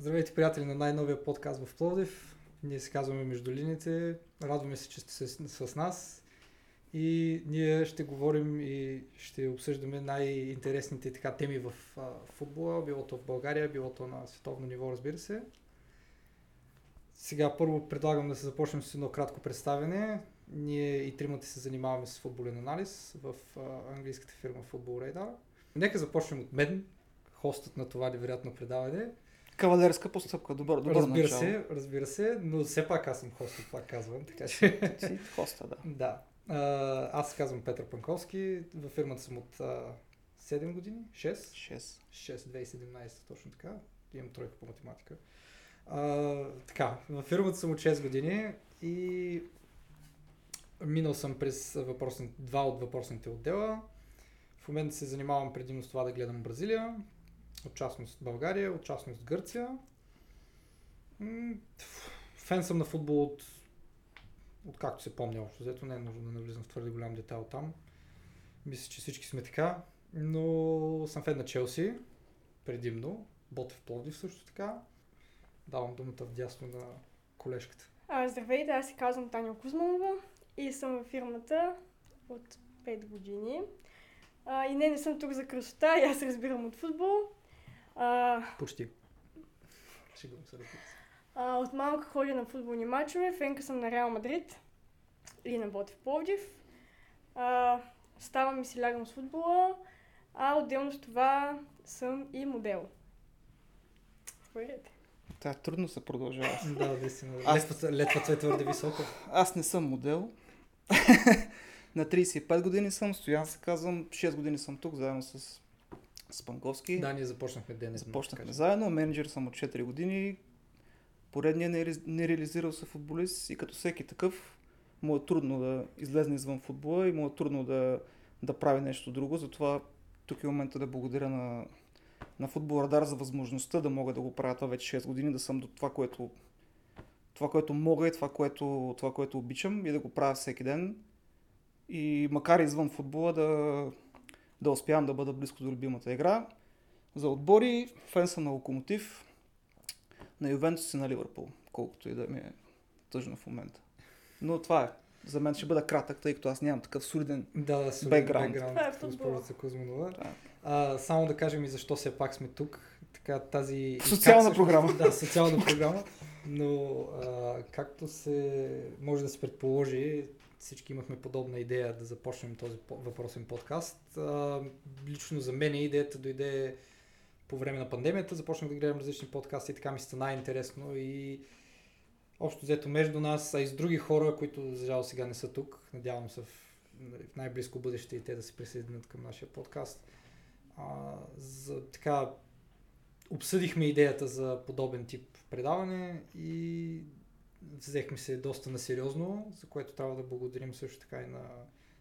Здравейте, приятели на най-новия подкаст в Пловдив. Ние се казваме Между линиите. Радваме се, че сте с, с нас. И ние ще говорим и ще обсъждаме най-интересните така, теми в а, футбола, било то в България, било то на световно ниво, разбира се. Сега първо предлагам да се започнем с едно кратко представяне. Ние и тримата се занимаваме с футболен анализ в а, английската фирма Football Radar. Нека започнем от мен, хостът на това невероятно предаване. Кавалерска постъпка, добър, добър разбира начало. се, разбира се, но все пак аз съм хост, това казвам, така че... Си хоста, да. да. А, аз се казвам Петър Панковски, във фирмата съм от а, 7 години, 6? 6. 6, 2017, точно така. Имам тройка по математика. А, така, във фирмата съм от 6 години и минал съм през въпросни, два от въпросните отдела. В момента се занимавам предимно с това да гледам Бразилия, от частност България, от частност Гърция. Фен съм на футбол от, от както се помня общо. Взето не е нужно да навлизам в твърде голям детайл там. Мисля, че всички сме така. Но съм фен на Челси, предимно. Ботев Пловдив също така. Давам думата вдясно на колежката. А, здравейте, аз се казвам Таня Кузманова и съм във фирмата от 5 години. А, и не, не съм тук за красота, аз разбирам от футбол. А, Почти. Шегувам се, разбира се. а, от малка ходя на футболни матчове, фенка съм на Реал Мадрид и на Ботев Пловдив. А, ставам и си лягам с футбола, а отделно с това съм и модел. Заповядайте. Тя трудно се продължава. Да, наистина. Аз- Летвата, летвата е твърде висока. Аз не съм модел. на 35 години съм, Стоян се казвам, 6 години съм тук, заедно с, с Панковски. Да, ние започнахме ден. Започнахме заедно, менеджер съм от 4 години. Поредният нере- нереализирал се футболист и като всеки такъв му е трудно да излезне извън футбола и му е трудно да, да прави нещо друго. Затова тук е момента да благодаря на, на Футбол Радар за възможността да мога да го правя това вече 6 години, да съм до това, което, това, което мога и това което, това, което обичам и да го правя всеки ден. И макар и извън футбола да, да успявам да бъда близко до любимата игра. За отбори, фен съм на Локомотив, на Ювентус и на Ливърпул, колкото и да ми е тъжно в момента. Но това е. За мен ще бъда кратък, тъй като аз нямам такъв солиден. Да, да, Бекграунд. е футбола. госпожица Кузманова. Да. А, само да кажем и защо все пак сме тук. Така, тази... Социална как програма. Да, социална програма. Но а, както се може да се предположи, всички имахме подобна идея да започнем този въпросен подкаст. Лично за мен идеята дойде по време на пандемията. Започнах да гледам различни подкасти и така ми стана интересно и общо взето между нас, а и с други хора, които за жал сега не са тук. Надявам се в, в най-близко бъдеще и те да се присъединят към нашия подкаст. А, за, така, обсъдихме идеята за подобен тип предаване и взехме се доста насериозно, за което трябва да благодарим също така и на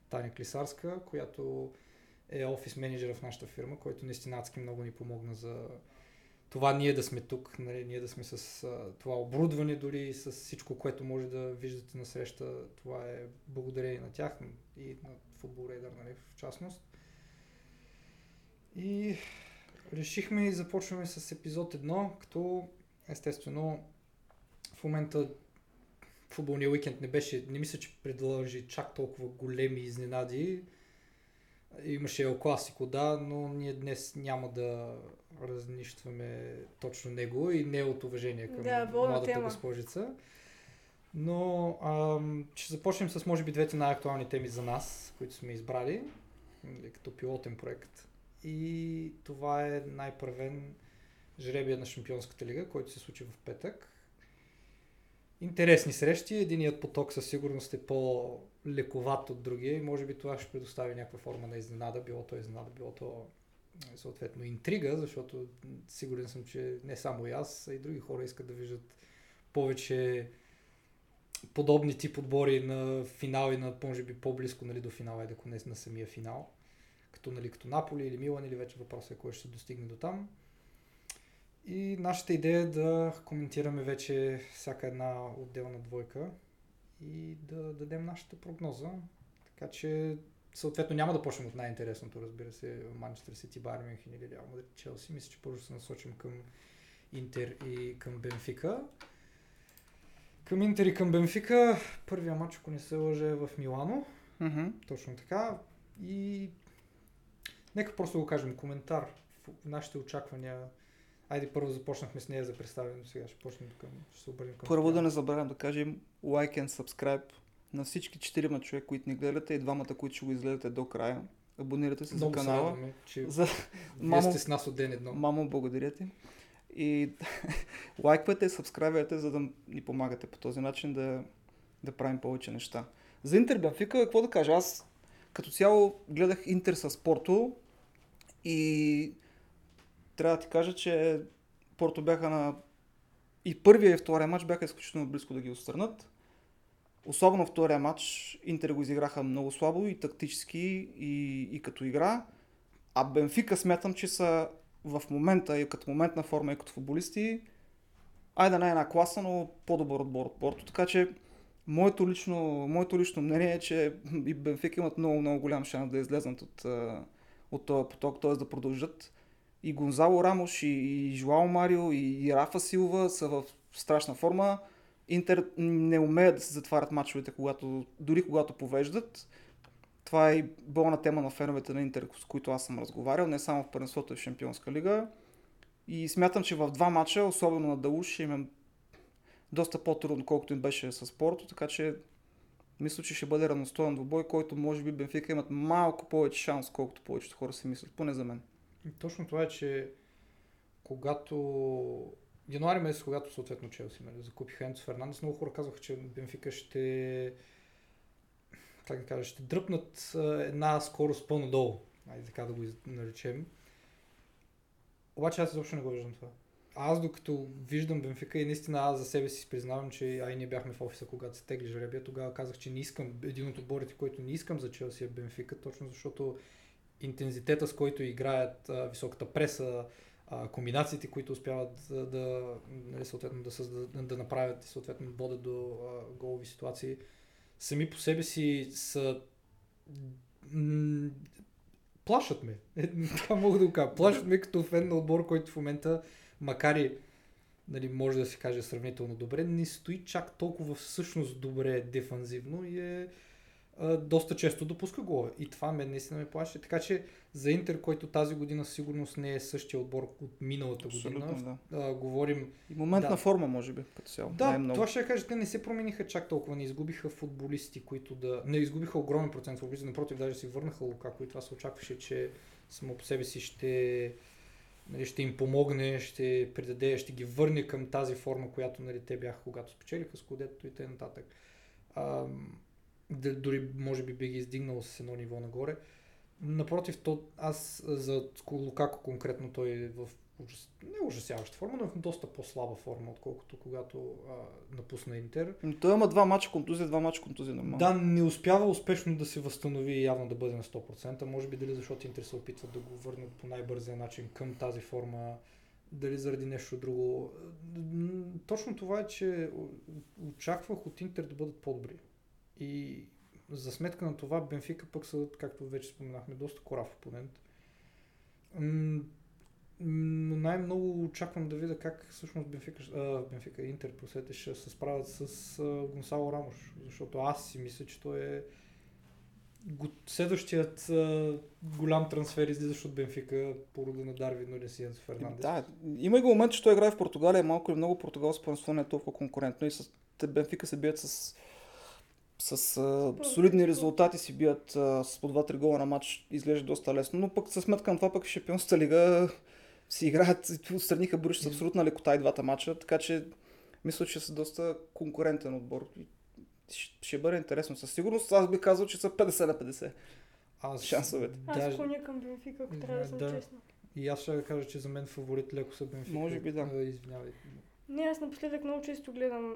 Таня Клисарска, която е офис менеджера в нашата фирма, който наистина адски много ни помогна за това ние да сме тук, нали, ние да сме с а, това оборудване дори, с всичко, което може да виждате на среща. Това е благодарение на тях и на Football Radar, нали, в частност. И решихме и започваме с епизод 1, като естествено в момента футболния уикенд не беше, не мисля, че предложи чак толкова големи изненади. Имаше Ел Класико, да, но ние днес няма да разнищваме точно него и не от уважение към Да, младата тема. госпожица. Но ам, ще започнем с може би двете най-актуални теми за нас, които сме избрали нали, като пилотен проект. И това е най-първен жребия на Шампионската лига, който се случи в петък. Интересни срещи. Единият поток със сигурност е по-лековат от другия и може би това ще предостави някаква форма на изненада. Било то изненада, било то съответно интрига, защото сигурен съм, че не само и аз, а и други хора искат да виждат повече подобни тип отбори на финал и на, може би, по-близко нали, до финала, ако не на самия финал. Като, нали, като Наполи или Милан, или вече въпросът е кой ще се достигне до там. И нашата идея е да коментираме вече всяка една отделна двойка и да дадем нашата прогноза. Така че, съответно, няма да почнем от най-интересното, разбира се, Манчестър Сити, Байер Мюнхен или Реал Мадрид, Челси. Мисля, че първо се насочим към Интер и към Бенфика. Към Интер и към Бенфика, първия матч, ако не се лъжа, е в Милано. Мгм. Точно така. И нека просто го кажем. Коментар. В нашите очаквания. Айде първо започнахме с нея за представяне, сега ще почнем към, ще се обърнем към Първо да не забравям да кажем like and subscribe на всички четирима човека, които ни гледате и двамата, които ще го изгледате до края. Абонирайте се Много за канала. радваме, че За... Мамо- сте с нас от ден едно. Мамо, благодаря ти. И лайквайте сабскрайбвайте, за да ни помагате по този начин да, да правим повече неща. За Интер Бенфика, какво да кажа? Аз като цяло гледах Интер с Порто и трябва да ти кажа, че Порто бяха на... И първия и втория матч бяха изключително близко да ги отстранат. Особено втория матч Интер го изиграха много слабо и тактически и, и като игра. А Бенфика смятам, че са в момента и като моментна форма и като футболисти, айде не една класа, но по-добър отбор от Порто. Така че моето лично, моето лично мнение е, че и Бенфика имат много, много голям шанс да излезнат от, от този поток, т.е. да продължат. И Гонзало Рамош, и, и Жуао Марио, и, и Рафа Силва са в страшна форма. Интер не умеят да се затварят мачовете, когато, дори когато повеждат. Това е и болна тема на феновете на Интер, с които аз съм разговарял, не само в първенството и в Шампионска лига. И смятам, че в два мача, особено на Дауш, ще им е доста по-трудно, колкото им беше с Порто, така че мисля, че ще бъде равностоен двубой, който може би Бенфика имат малко повече шанс, колкото повечето хора си мислят, поне за мен. Точно това е, че когато януари месец, когато съответно Челси нали, закупиха Енцо Фернандес, много хора казваха, че Бенфика ще как да кажа, ще дръпнат една скорост по-надолу, айде така да го наречем. Обаче аз изобщо не го виждам това. Аз докато виждам Бенфика и наистина аз за себе си признавам, че ай ние бяхме в офиса, когато се тегли жребия, тогава казах, че не искам, един от отборите, който не искам за Челси е Бенфика, точно защото интензитета, с който играят а, високата преса, а, комбинациите, които успяват да, да, нали, съответно, да, създадат, да направят и съответно водят до а, голови ситуации, сами по себе си са плашат ме. Е, така мога да го кажа. Плашат ме като фен на отбор, който в момента, макар и нали, може да се каже сравнително добре, не стои чак толкова всъщност добре дефанзивно и е доста често допуска голове. И това ме наистина ме плаши. Така че за Интер, който тази година сигурност не е същия отбор от миналата година, Абсолютно, да. а, говорим И момент Да. на форма, може би, като цяло. да, не е това ще кажа, те не се промениха чак толкова, не изгубиха футболисти, които да... Не изгубиха огромен процент футболисти, напротив, даже си върнаха Лукако и това се очакваше, че само по себе си ще, нали, ще им помогне, ще придаде, ще ги върне към тази форма, която нали, те бяха, когато спечелиха с Кодето и т.н. дори може би би ги издигнал с едно ниво нагоре. Напротив, то, аз за Лукако конкретно той е в ужас... не ужасяваща форма, но в доста по-слаба форма, отколкото когато а, напусна Интер. М, Той има два мача контузия, два мача контузия нормално. Да, не успява успешно да се възстанови и явно да бъде на 100%. Може би дали защото Интер се опитват да го върнат по най-бързия начин към тази форма, дали заради нещо друго. Точно това е, че очаквах от Интер да бъдат по-добри. И за сметка на това Бенфика пък са, както вече споменахме, доста корав опонент. Но най-много очаквам да видя как всъщност Бенфика, а, Бенфика и Интер просете ще се справят с а, Гонсало Рамош, защото аз си мисля, че той е следващият а, голям трансфер излизащ от Бенфика по рода на Дарвин Нунес и Енцо Фернандес. Да, има и го момент, че той играе в Португалия, малко или много португалско първенство не е толкова конкурентно и с Бенфика се бият с, с а, солидни резултати, си бият а, с по 2-3 гола на матч, изглежда доста лесно, но пък със сметка на това пък в Шампионската лига си играят, и отстраниха Бруш с абсолютна лекота и двата матча, така че мисля, че са доста конкурентен отбор. И Ще, бъде интересно. Със сигурност аз бих казал, че са 50 на 50. Аз, шансовете. Аз Даже, склоня към Бенфика, ако трябва да съм Да. честна. и аз ще кажа, че за мен фаворит леко са Бенфика. Може би да. А, Извинявай. Не, аз напоследък много често гледам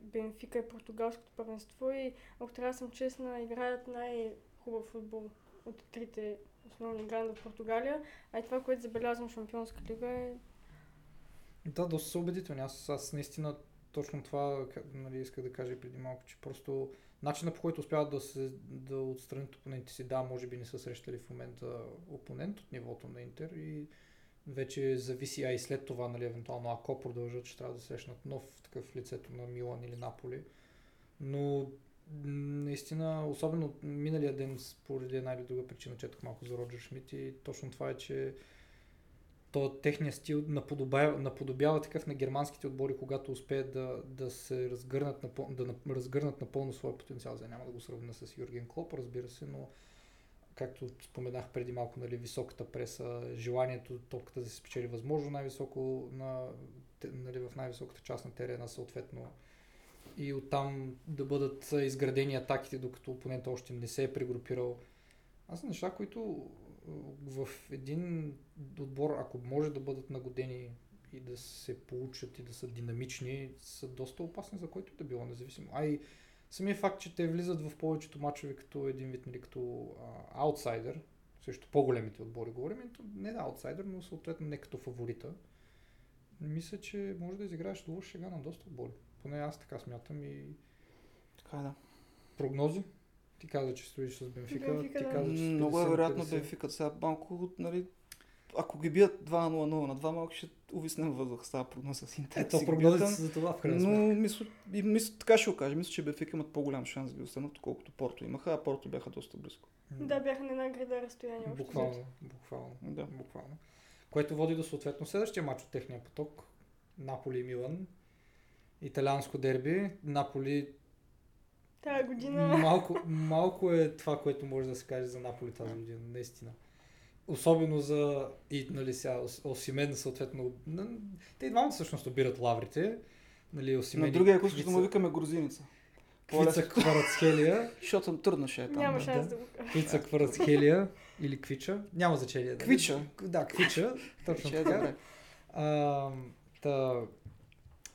Бенфика и португалското първенство и ако трябва да съм честна, играят най-хубав футбол от трите основни града в Португалия. А и това, което забелязвам в Шампионска лига е Да, доста са убедителни. Аз, аз наистина точно това нали, исках да кажа преди малко, че просто начинът по който успяват да, се, да отстранят опонентите си, да, може би не са срещали в момента опонент от нивото на Интер и Вече зависи, а и след това, нали, евентуално, ако продължат, ще трябва да срещнат нов такъв в лицето на Милан или Наполи. Но наистина, особено миналия ден, поради една или друга причина, четох малко за Роджер Шмидт и точно това е, че то техният стил наподобява, наподобява такъв на германските отбори, когато успеят да, да се разгърнат, напъл, да на- разгърнат напълно своя потенциал. За няма да го сравня с Юрген Клоп, разбира се, но както споменах преди малко, нали, високата преса, желанието топката да се спечели възможно най-високо на, нали, в най-високата част на терена, съответно и оттам да бъдат изградени атаките, докато опонента още не се е прегрупирал. Аз са неща, които в един отбор, ако може да бъдат нагодени и да се получат и да са динамични, са доста опасни за който и да било, независимо. А и самия факт, че те влизат в повечето мачове като един вид, нали, като а, аутсайдер, също по-големите отбори говорим, то не да аутсайдер, но съответно не като фаворита. Мисля, че може да изиграеш добър шега на доста отбори. Поне аз така смятам и Така е, да. прогнози. Ти каза, че стоиш с Бенфика. Бенфика, ти да. каза, че с Много е 50 на вероятно 50. Бенфика сега малко, нали, ако ги бият 2-0 на 2, малко ще увиснем въздух с тази прогноза с Интер. Ето, прогнозите са за това в крайна Но мисля, и мисля, така ще го кажа. Мисля, че Бенфика имат по-голям шанс да ги останат, отколкото Порто имаха, а Порто бяха доста близко. Да, бяха на една града разстояние. общо. Буквално, буквално, Да. буквално. Което води до съответно следващия матч от техния поток. Наполи и Милан. Италианско дерби. Наполи Тая година... малко, малко е това, което може да се каже за Наполи тази година, наистина. Особено за и, нали, сега, Ос- Осимен, съответно. Те и двамата всъщност обират лаврите. Нали, Осимен На и другия, ако искаш да му викаме грузиница. Квица Кварацхелия. Защото съм трудна ще е там. Няма да. шанс да го кажа. Квица Кварацхелия или Квича. Няма значение. нали? Квича. Да, Квича. Точно е така. А, та,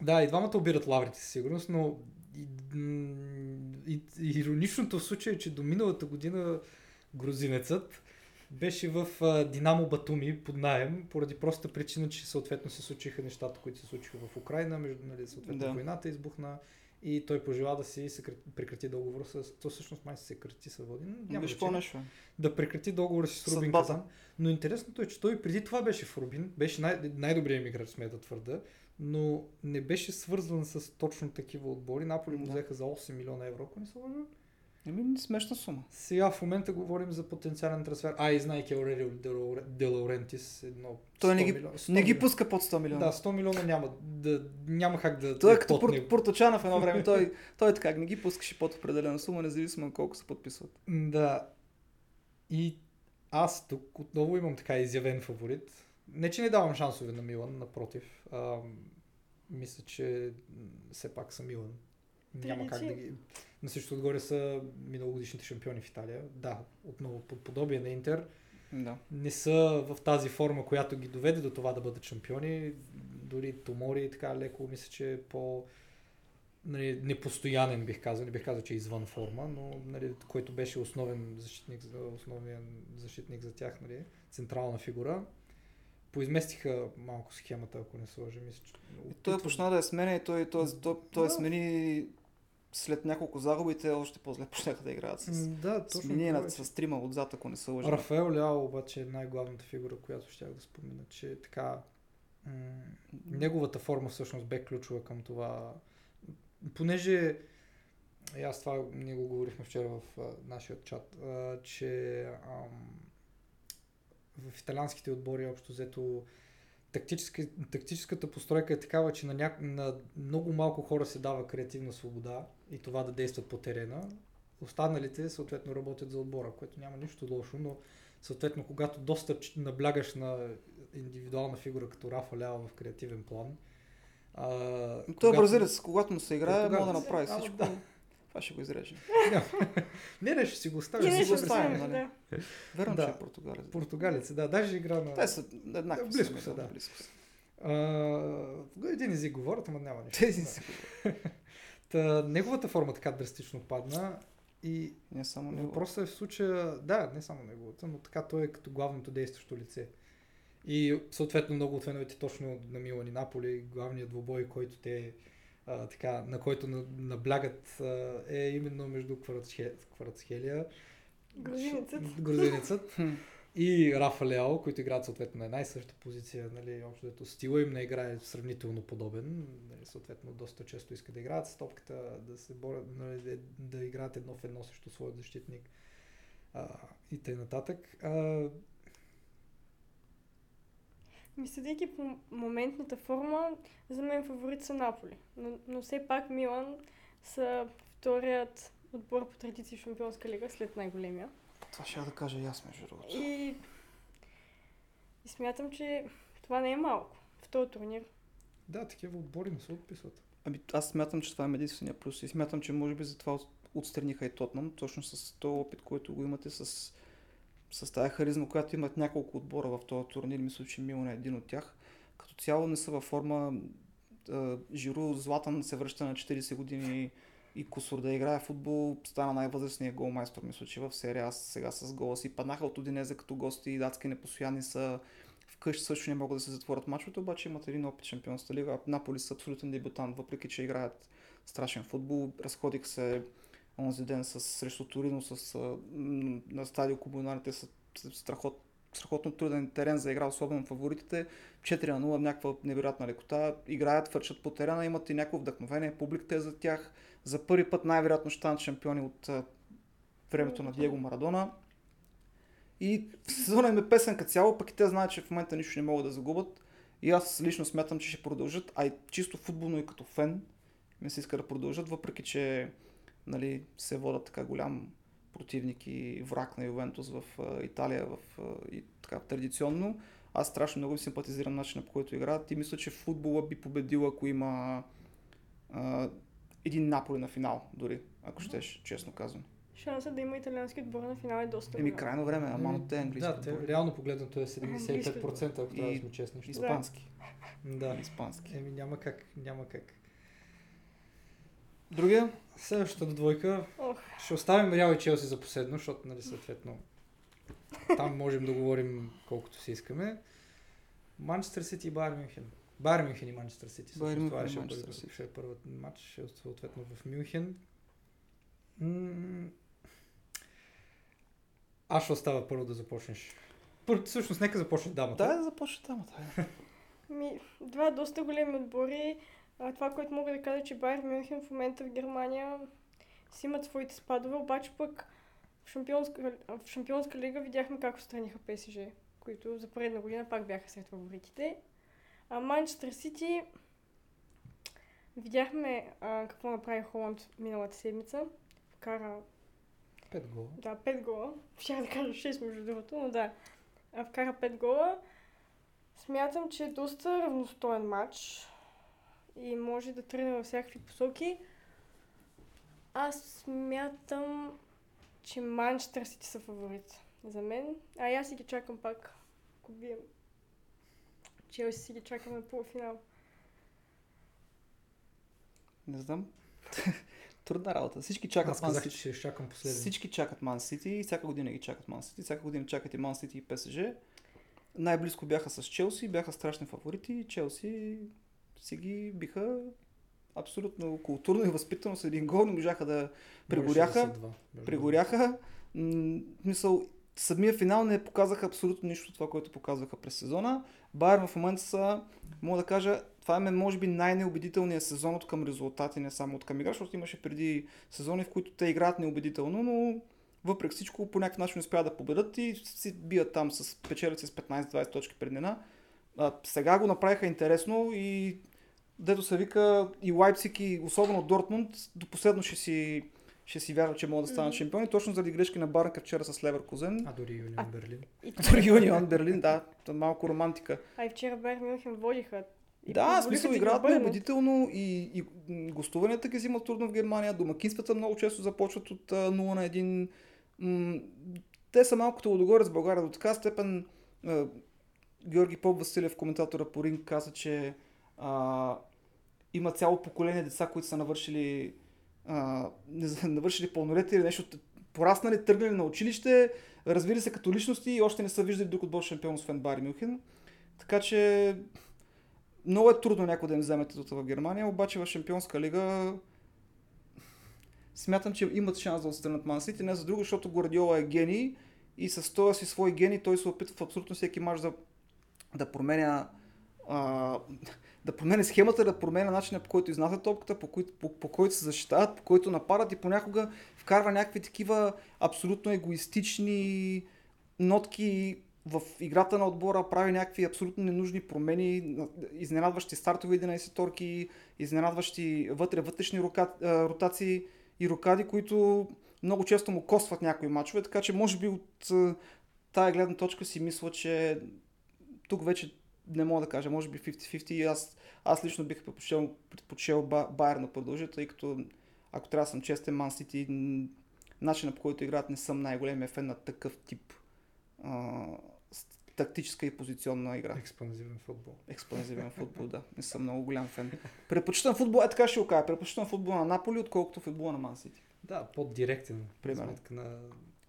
да, и двамата обират лаврите със сигурност, но и, и, ироничното в случая е, че до миналата година грузинецът беше в а, Динамо Батуми под найем, поради проста причина, че съответно се случиха нещата, които се случиха в Украина, между, нали, съответно Да. войната избухна и той пожела да си съкрати, прекрати договора с... То всъщност май се съкрати се води. но Няма значение по-нещо. да прекрати договора си с Рубин Съдбата. Казан. Но интересното е, че той преди това беше в Рубин, беше най- най-добрият ми играч, смея да твърда, но не беше свързван с точно такива отбори. Наполи му Да. взеха за 8 милиона евро, ако не се лъжа. Еми, смешна сума. Сега в момента говорим за потенциален трансфер. А, и знайки Аурелио Де Лаурентис, едно Той 100 не ги, милиона- 100 не ги пуска под 100 милиона. Да, 100 милиона няма, да, няма как да Той е като него. Пурточанов едно време. Той, той така не ги пускаше под определена сума, независимо колко се подписват. Да. И аз тук отново имам така изявен фаворит. Не, че не давам шансове на Милан, напротив. А, мисля, че все пак са Милан. Няма как да ги... На същото отгоре са миналогодишните шампиони в Италия. Да, отново под подобие на Интер. Да. Не са в тази форма, която ги доведе до това да бъдат шампиони. Дори Томори така леко мисля, че е по нали, непостоянен бих казал. Не бих казал, че е извън форма, но нали, който беше основен защитник, за- основен защитник за тях, нали, централна фигура. Поизместиха малко схемата, ако не се лъжа. Мисля, че... Той е почна да я сменя и той, той, той, той смени след няколко загуби и те още по-зле почнаха да играят с, Да, точно смени това на, е, с трима отзад, ако не се лъжа. Рафаел Ляо обаче е най-главната фигура, която щях да спомена, че така м- неговата форма всъщност бе ключова към това. Понеже и аз това ние го говорихме вчера в а, нашия чат, а, че ам, в италианските отбори общо взето тактическа, тактическата постройка е такава, че на, ня... на много малко хора се дава креативна свобода и това да действат по терена. Останалите съответно работят за отбора, което няма нищо лошо, но съответно когато доста наблягаш на индивидуална фигура като Рафа Ляо в креативен план, а, Той е когато- бразилец, когато му се играе, Португалец. може да направи всичко. да. Това ще го изрежем. не, не, ще си го И оставя. не, ще го оставим, оставя. оставим, нали? да. Верно, Да. че е португалец. Португалец, да, даже игра на... Те са еднакви. Близко са, да. Близко са. А, един език говорят, ама няма нищо. Тези си. Та, неговата форма така драстично падна и Не само него. въпросът е в случая, да, не само неговата, но така той е като главното действащо лице. И съответно много от феновете точно на Милан и Наполи, главният двубой, който те а, така, на който на- наблягат а, е именно между грузинецът Хм. и Рафа Леао, които играят съответно на една и съща позиция, нали, общо дето стила им не играе сравнително подобен, нали, съответно доста често иска да играят с топката, да се борят, нали, да, да играят едно в едно срещу своят защитник а, и т.н. нататък. А, Ми съдейки по моментната форма, за мен фаворит са Наполи. Но, но все пак Милан са вторият отбор по традиция в Шампионска лига след най-големия. Това ще я да кажа и аз, между другото. И, и смятам, че това не е малко в този турнир. да, такива отбори не се отписват. Ами аз смятам, че това е единствения плюс и смятам, че може би затова от- отстраниха и Тотнам, точно с този опит, който го имате с, с тази харизма, която имат няколко отбора в този турнир. Мисля, че Милан е един от тях. Като цяло не са във форма. Жиру Златан се връща на 40 години и Косур да играе футбол. Стана най-възрастният голмайстор, мисля, че в серия. Аз сега с гола си паднаха от Одинезе като гости и датски непостоянни са вкъщи също не могат да се затворят мачовете, обаче имат един опит Шампионската лига. Наполи са абсолютен дебютант, въпреки че играят страшен футбол. Разходих се онзи ден с, срещу Торино с, на стадио Кубоналите с, страхот, страхотно труден терен за игра, особено фаворитите. 4 на 0, някаква невероятна лекота. Играят, вършат по терена, имат и някакво вдъхновение. Публиката е за тях. За първи път най-вероятно ще станат шампиони от времето на Диего Марадона. И сезона им е песен като цяло, пък и те знаят, че в момента нищо не могат да загубят. И аз лично смятам, че ще продължат, а и чисто футболно и като фен ми се иска да продължат, въпреки че нали, се водят така голям противник и враг на Ювентус в Италия, в, и така традиционно. Аз страшно много симпатизирам начина по който играят и мисля, че футбола би победил, ако има а, един Наполи на финал, дори, ако щеш, честно казвам. Шансът да има италиански отбор на финал е доста Еми, крайно време, ама от те английски Да, те, отбори. реално погледнато е 75%, ако трябва да сме честни. Испански. Да. Испански. Еми няма как, няма как. Другия? Следващата двойка Ох. ще оставим Реал и Челси за последно, защото нали съответно там можем да говорим колкото си искаме. Манчестър Сити и Байер Мюнхен. Байер Мюнхен и Манчестър Сити. Байер това Мюнхен и ще, Манчестър бъде, Сити. ще е първият матч, ще е съответно в Мюнхен. М, Аз ще оставя първо да започнеш. Първо, всъщност, нека започне дамата. Да, да започне там. Да. Ми, два доста големи отбори. А, това, което мога да кажа, че Байер Мюнхен в момента в Германия си имат своите спадове, обаче пък в Шампионска, в Шампионска лига видяхме как отстраниха ПСЖ, които за предна година пак бяха сред фаворитите. А Манчестър Сити видяхме а, какво направи Холанд миналата седмица. Вкара Пет гола. да, 5 гола. Щях да кажа 6 между другото, но да. А, Вкара 5 гола. Смятам, че е доста равностоен матч и може да тръгне във всякакви посоки. Аз смятам, че Манчестър Сити са фаворит за мен. А аз си ги чакам пак, ако бием. Челси си ги чакаме полуфинал. Не знам. Трудна работа. Всички чакат Аз Ман казах, че Сити. ще изчакам последно. Всички чакат Ман Сити и всяка година ги чакат Ман Сити. Всяка година чакат и Ман Сити и ПСЖ. Най-близко бяха с Челси, бяха страшни фаворити. Челси си ги биха абсолютно културно и възпитано с един гол. Не можаха да Можеше прегоряха. да прегоряха. Мисъл, самия финал не показаха абсолютно нищо от това, което показваха през сезона. Байер в момента са, мога да кажа, това е може би най-неубедителният сезон от към резултати, не само от към игра, защото имаше преди сезони, в които те играят неубедително, но въпреки всичко по някакъв начин успяват да победат и си бият там с печелят си с 15-20 точки преднина. А, сега го направиха интересно и дето се вика и Лайпциг и особено Дортмунд до последно ще си, ще си вярва, че могат да станат Мгм. шампиони, точно заради грешки на Барнка вчера с Леверкузен. А дори Юнион А- Берлин. Дори Юнион Берлин, да, малко романтика. а и вчера Байер Мюнхен водиха. И Да, смисъл играят неубедително и, и гостуванията ги взимат трудно в Германия, домакинствата много често започват от а, 0 на 1. М, те са малкото отгоре с България до така степен. А, Георги Поп Василев, коментатора по ринг, каза, че а, има цяло поколение деца, които са навършили, а, не навършили пълнолетие или нещо, пораснали, тръгнали на училище, развили се като личности и още не са виждали друг отбор шампион, освен Бари Мюнхен. Така че много е трудно някой да им вземе титлата в Германия, обаче в Шампионска лига смятам, че имат шанс да отстранят Ман Сити, не за друго, защото Гвардиола е гений и с този си свой гений той се опитва в абсолютно всеки мач да, да променя а, да променя схемата, да променя начина по който изнасят топката, по, който, по, по който се защитават, по който нападат и понякога вкарва някакви такива абсолютно егоистични нотки в играта на отбора, прави някакви абсолютно ненужни промени, изненадващи стартови 11 торки, изненадващи вътре вътрешни рока, ротации и рокади, които много често му костват някои мачове, така че може би от тая гледна точка си мисля, че тук вече не мога да кажа, може би 50-50. Аз, аз лично бих предпочел, предпочел Байер на продължа, тъй като ако трябва да съм честен, Ман Сити, начинът по който играят не съм най-големия фен на такъв тип а, тактическа и позиционна игра. Експанзивен футбол. Експанзивен футбол, да. Не съм много голям фен. Предпочитам футбол, е така ще го кажа, предпочитам футбол на Наполи, отколкото футбола на Ман Сити. Да, по-директен. Примерно. На...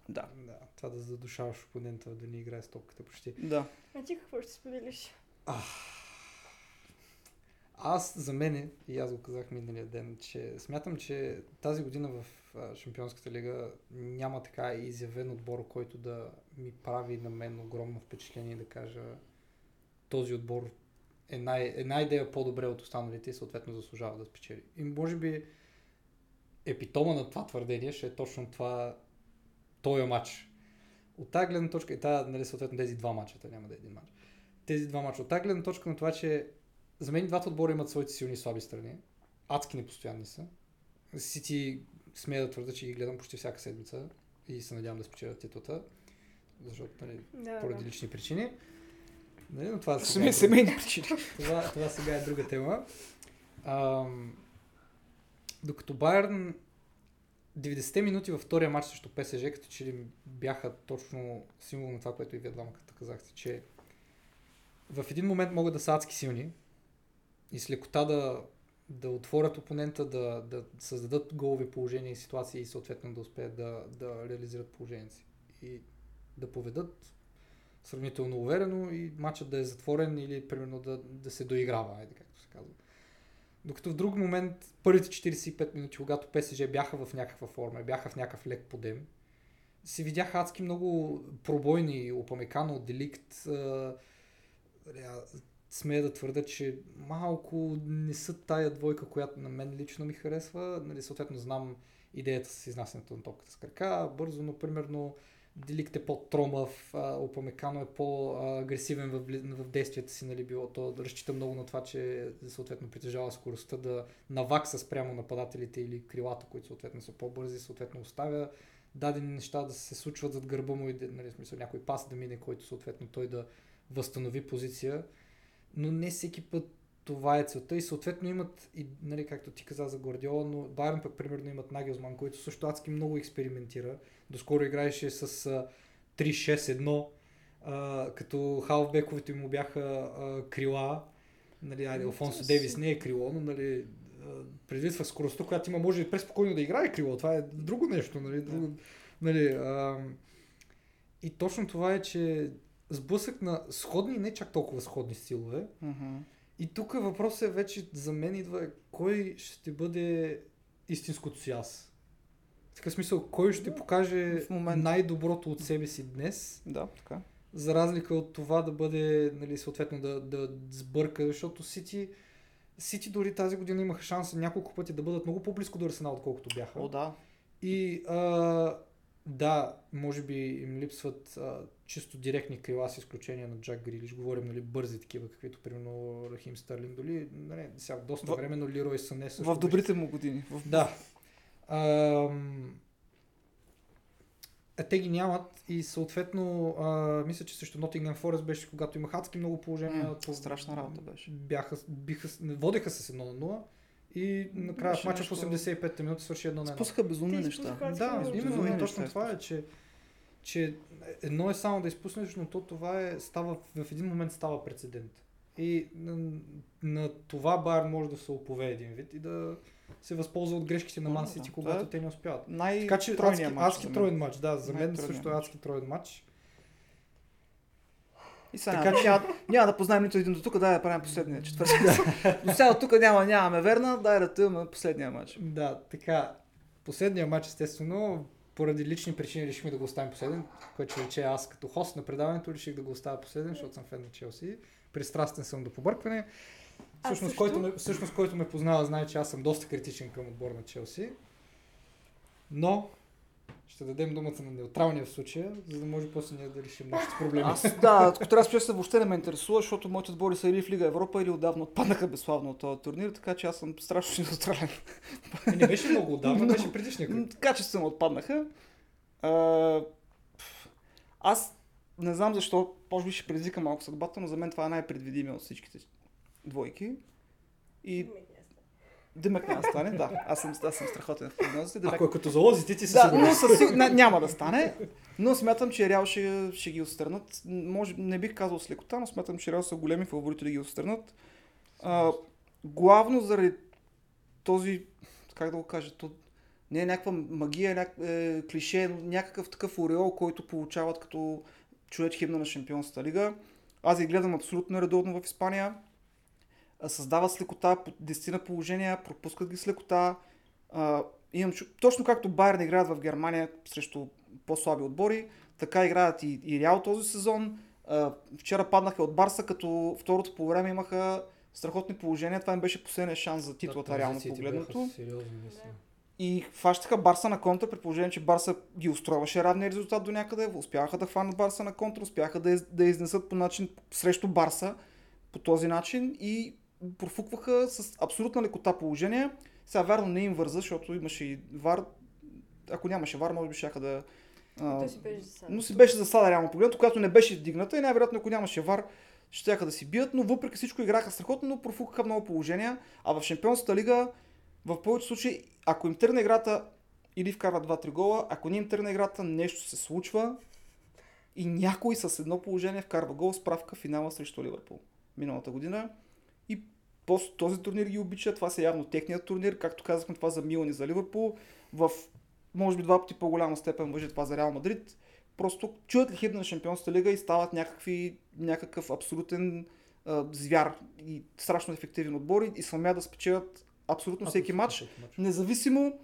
Да. да. Това да задушаваш опонента, да не играе с топката почти. Да. А ти какво ще споделиш? Аз за мене, и аз го казах миналия ден, че смятам, че тази година в Шампионската лига няма така изявен отбор, който да ми прави на мен огромно впечатление да кажа този отбор е най- една идея по-добре от останалите и съответно заслужава да спечели. И може би епитома на това твърдение ще е точно това този матч. От тази гледна точка и тази, нали, съответно тези два мача, няма да е един матч тези два мача. От тази гледна точка на това, че за мен двата отбора имат своите силни и слаби страни. Адски непостоянни са. Сити смея да твърда, че ги гледам почти всяка седмица и се надявам да спечелят титлата, защото нали, Да, поради да. лични причини. Нали, но това, сега Семей, е, семейни причини. това, това сега е друга тема. Ам, докато Байерн 90-те минути във втория матч срещу ПСЖ, като че ли бяха точно символ на това, което и вие двамата казахте, че в един момент могат да са адски силни и с лекота да, да отворят опонента, да, да създадат голови положения и ситуации и съответно да успеят да, да реализират положението си. И да поведат сравнително уверено и матчът да е затворен или примерно да, да се доиграва, айде както се казва. Докато в друг момент, първите 45 минути, когато ПСЖ бяха в някаква форма, бяха в някакъв лек подем, се видяха адски много пробойни, Опамекано, Деликт, смея да твърда, че малко не са тая двойка, която на мен лично ми харесва. Нали, съответно знам идеята с изнасянето на топката с крака. Бързо, но примерно Деликт е по-тромав, Опамекано е по-агресивен в, в действията си, нали, било то да разчита много на това, че съответно притежава скоростта да навакса спрямо нападателите или крилата, които съответно са по-бързи, съответно оставя дадени неща да се случват зад гърба му и нали, смисъл, някой пас да мине, който съответно той да възстанови позиция, но не всеки път това е целта и съответно имат, и, нали, както ти каза за Гвардиола, но Байерн пък примерно имат Нагелсман, който също адски много експериментира. Доскоро играеше с а, 3-6-1, а, като халфбековите му бяха а, крила. Нали, айде, Алфонсо Девис не е крило, но нали, предвид в скоростта, която има, може и преспокойно да играе крило. Това е друго нещо. Нали, друго, нали, а, и точно това е, че сблъсък на сходни и не чак толкова сходни стилове. Uh-huh. И тук въпросът е вече за мен идва кой ще бъде истинското си аз. В такъв смисъл, кой ще покаже в момента. най-доброто от себе си днес, Да, така. за разлика от това да бъде, нали, съответно да, да сбърка, защото Сити, Сити дори тази година имаха шанс няколко пъти да бъдат много по-близко до Арсенал, отколкото бяха. О, да. И а, да, може би им липсват а, чисто директни крила с изключение на Джак Грилиш. Говорим, нали, бързи такива, каквито примерно Рахим Старлинг. Дали, нали, сега доста В- време, но Лирой Сане също. В добрите му години. В... Да. Ам... А те ги нямат и съответно а, мисля, че срещу Nottingham Forest беше когато имах адски много положения. По- страшна работа беше. Бяха, биха, водеха с 1 на 0 и накрая в мача в нещо- 85-та минута свърши 1 на 1. Спуснаха безумни неща. Да, именно и точно това е, че, че едно е само да изпуснеш, но то това е, става, в един момент става прецедент. И на, на това Байерн може да се опове един вид и да се възползва от грешките на Да, Ман да. Сити, Това когато те не успяват. Най- Така че адски, адски троен матч, да, за мен също е адски троен матч. И сега Така няма, че- няма, няма да познаем нито един до тук, дай да правим последния четвърти. до сега от тук няма, нямаме верна, дай да тъмаме последния матч. Да, така. Последния матч, естествено, поради лични причини решихме да го оставим последен, което ще рече аз като хост на предаването реших да го оставя последен, защото съм фен на Челси. Пристрастен съм до побъркване. Всъщност, също. който ме, всъщност, който ме познава, знае, че аз съм доста критичен към отбор на Челси. Но ще дадем думата на неутралния в случая, за да може после ние да решим нашите проблеми. Аз, да, ако трябва да се въобще не ме интересува, защото моите отбори са или в Лига Европа, или отдавна отпаднаха безславно от този турнир, така че аз съм страшно неутрален. Е, не беше много отдавна, беше предишния кръг. М, Качествено отпаднаха. А, аз не знам защо, може би ще предизвика малко съдбата, но за мен това е най-предвидимия от всичките двойки. И Димек няма да стане, да. Аз съм, аз съм страхотен в прогнозите. Димек... Ако е като залозите, ти си Да, но със сигур... ня- няма да стане. Но смятам, че Реал ще, ще ги отстранат. Може, не бих казал с лекота, но смятам, че Реал са големи фаворити да ги отстранат. А, главно заради този, как да го кажа, то не е някаква магия, няк... е, клише, но някакъв такъв ореол, който получават като човек химна на Шампионската лига. Аз ги гледам абсолютно редовно в Испания. А, Създават с лекота по 10 на положения, пропускат ги с лекота. А, имам, точно както Байерн играят в Германия срещу по-слаби отбори, така играят и, и Реал този сезон. А, вчера паднаха от Барса, като второто по време имаха страхотни положения. Това им беше последния шанс за титлата, реално Позициите погледнато. Сериозни, наистина. И хващаха Барса на контра, при положение, че Барса ги устроиваше равния резултат до някъде, успяха да хванат Барса на контра, успяха да, из, да изнесат по начин срещу Барса по този начин и профукваха с абсолютна лекота положение. Сега вярно не им върза, защото имаше и вар. Ако нямаше вар, може би щяха да... а, си беше засаден. но си беше засада реално погледнато, когато не беше вдигната и най-вероятно ако нямаше вар, ще да си бият, но въпреки всичко играха страхотно, но профукаха много положения. А в Шампионската лига, в повечето случаи, ако им тръгне играта или вкарват 2-3 гола, ако не им тръгне играта, нещо се случва и някой с едно положение вкарва гол, справка финала срещу Ливърпул миналата година. После този турнир ги обича, това са явно техният турнир, както казахме това за Милан и за Ливърпул. В може би два пъти по-голяма степен въжи това за Реал Мадрид. Просто чуят ли химна на Шампионската лига и стават някакви, някакъв абсолютен а, звяр и страшно ефективен отбор и, и самя да спечелят абсолютно всеки матч, независимо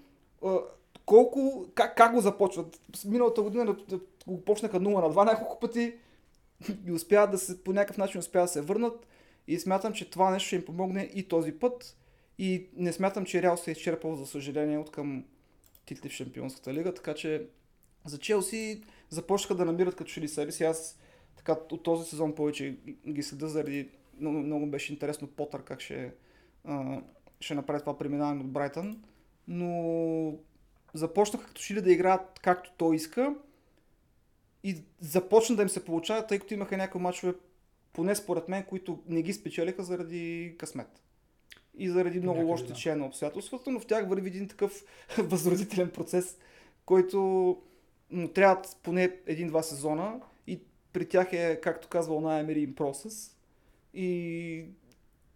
а, колко, как, как го започват. Миналата година да, да го почнаха 0 на 2 няколко пъти и успяват да се, по някакъв начин успяват да се върнат и смятам, че това нещо ще им помогне и този път и не смятам, че Реал се е изчерпал за съжаление от към титли в Шампионската лига, така че за Челси започнаха да намират като че себе си. Аз така от този сезон повече ги следа заради много, много беше интересно Потър как ще, а, ще направи това преминаване от Брайтън. Но започнаха като че да играят както той иска и започна да им се получава, тъй като имаха някои мачове, поне според мен, които не ги спечелиха заради късмет. И заради много Някъде, лошо да. течение на обстоятелствата, но в тях върви един такъв възродителен процес, който м, трябват поне един-два сезона и при тях е, както казва Она Емери, in process. И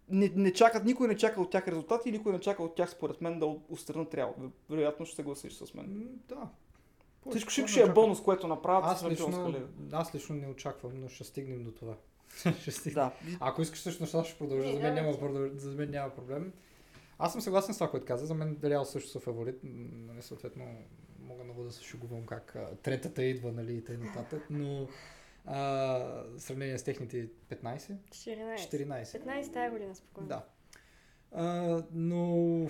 не, не чакат, никой не чака от тях резултати и никой не чака от тях, според мен, да отстранят Реал. Вероятно ще се гласиш с мен. Да. Всичко, ще е бонус, което направят Аз лично, аз лично не очаквам, но ще стигнем до това. ще. Да. Ако искаш също неща, ще продължа. За мен, няма, за мен няма проблем. Аз съм съгласен с това, което каза. За мен Реал също са фаворит. Нали, съответно, мога много да се шугувам как а, третата идва, нали, и т.н. нататък, но а, в сравнение с техните 15, 14. 14. 15 тази година, спокойно. Да. А, но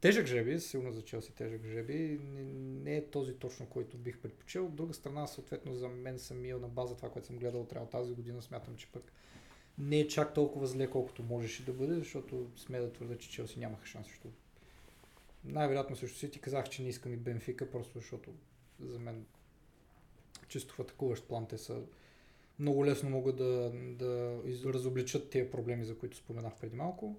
тежък жреби, силно за Челси тежък жреби, не, не е този точно, който бих предпочел. От друга страна, съответно за мен самия на база това, което съм гледал от Реал тази година, смятам, че пък не е чак толкова зле, колкото можеше да бъде, защото сме да твърда, че Челси нямаха шанс. Защото най-вероятно също си ти казах, че не искам и Бенфика, просто защото за мен чисто в атакуващ план те са много лесно могат да, да разобличат тези проблеми, за които споменах преди малко.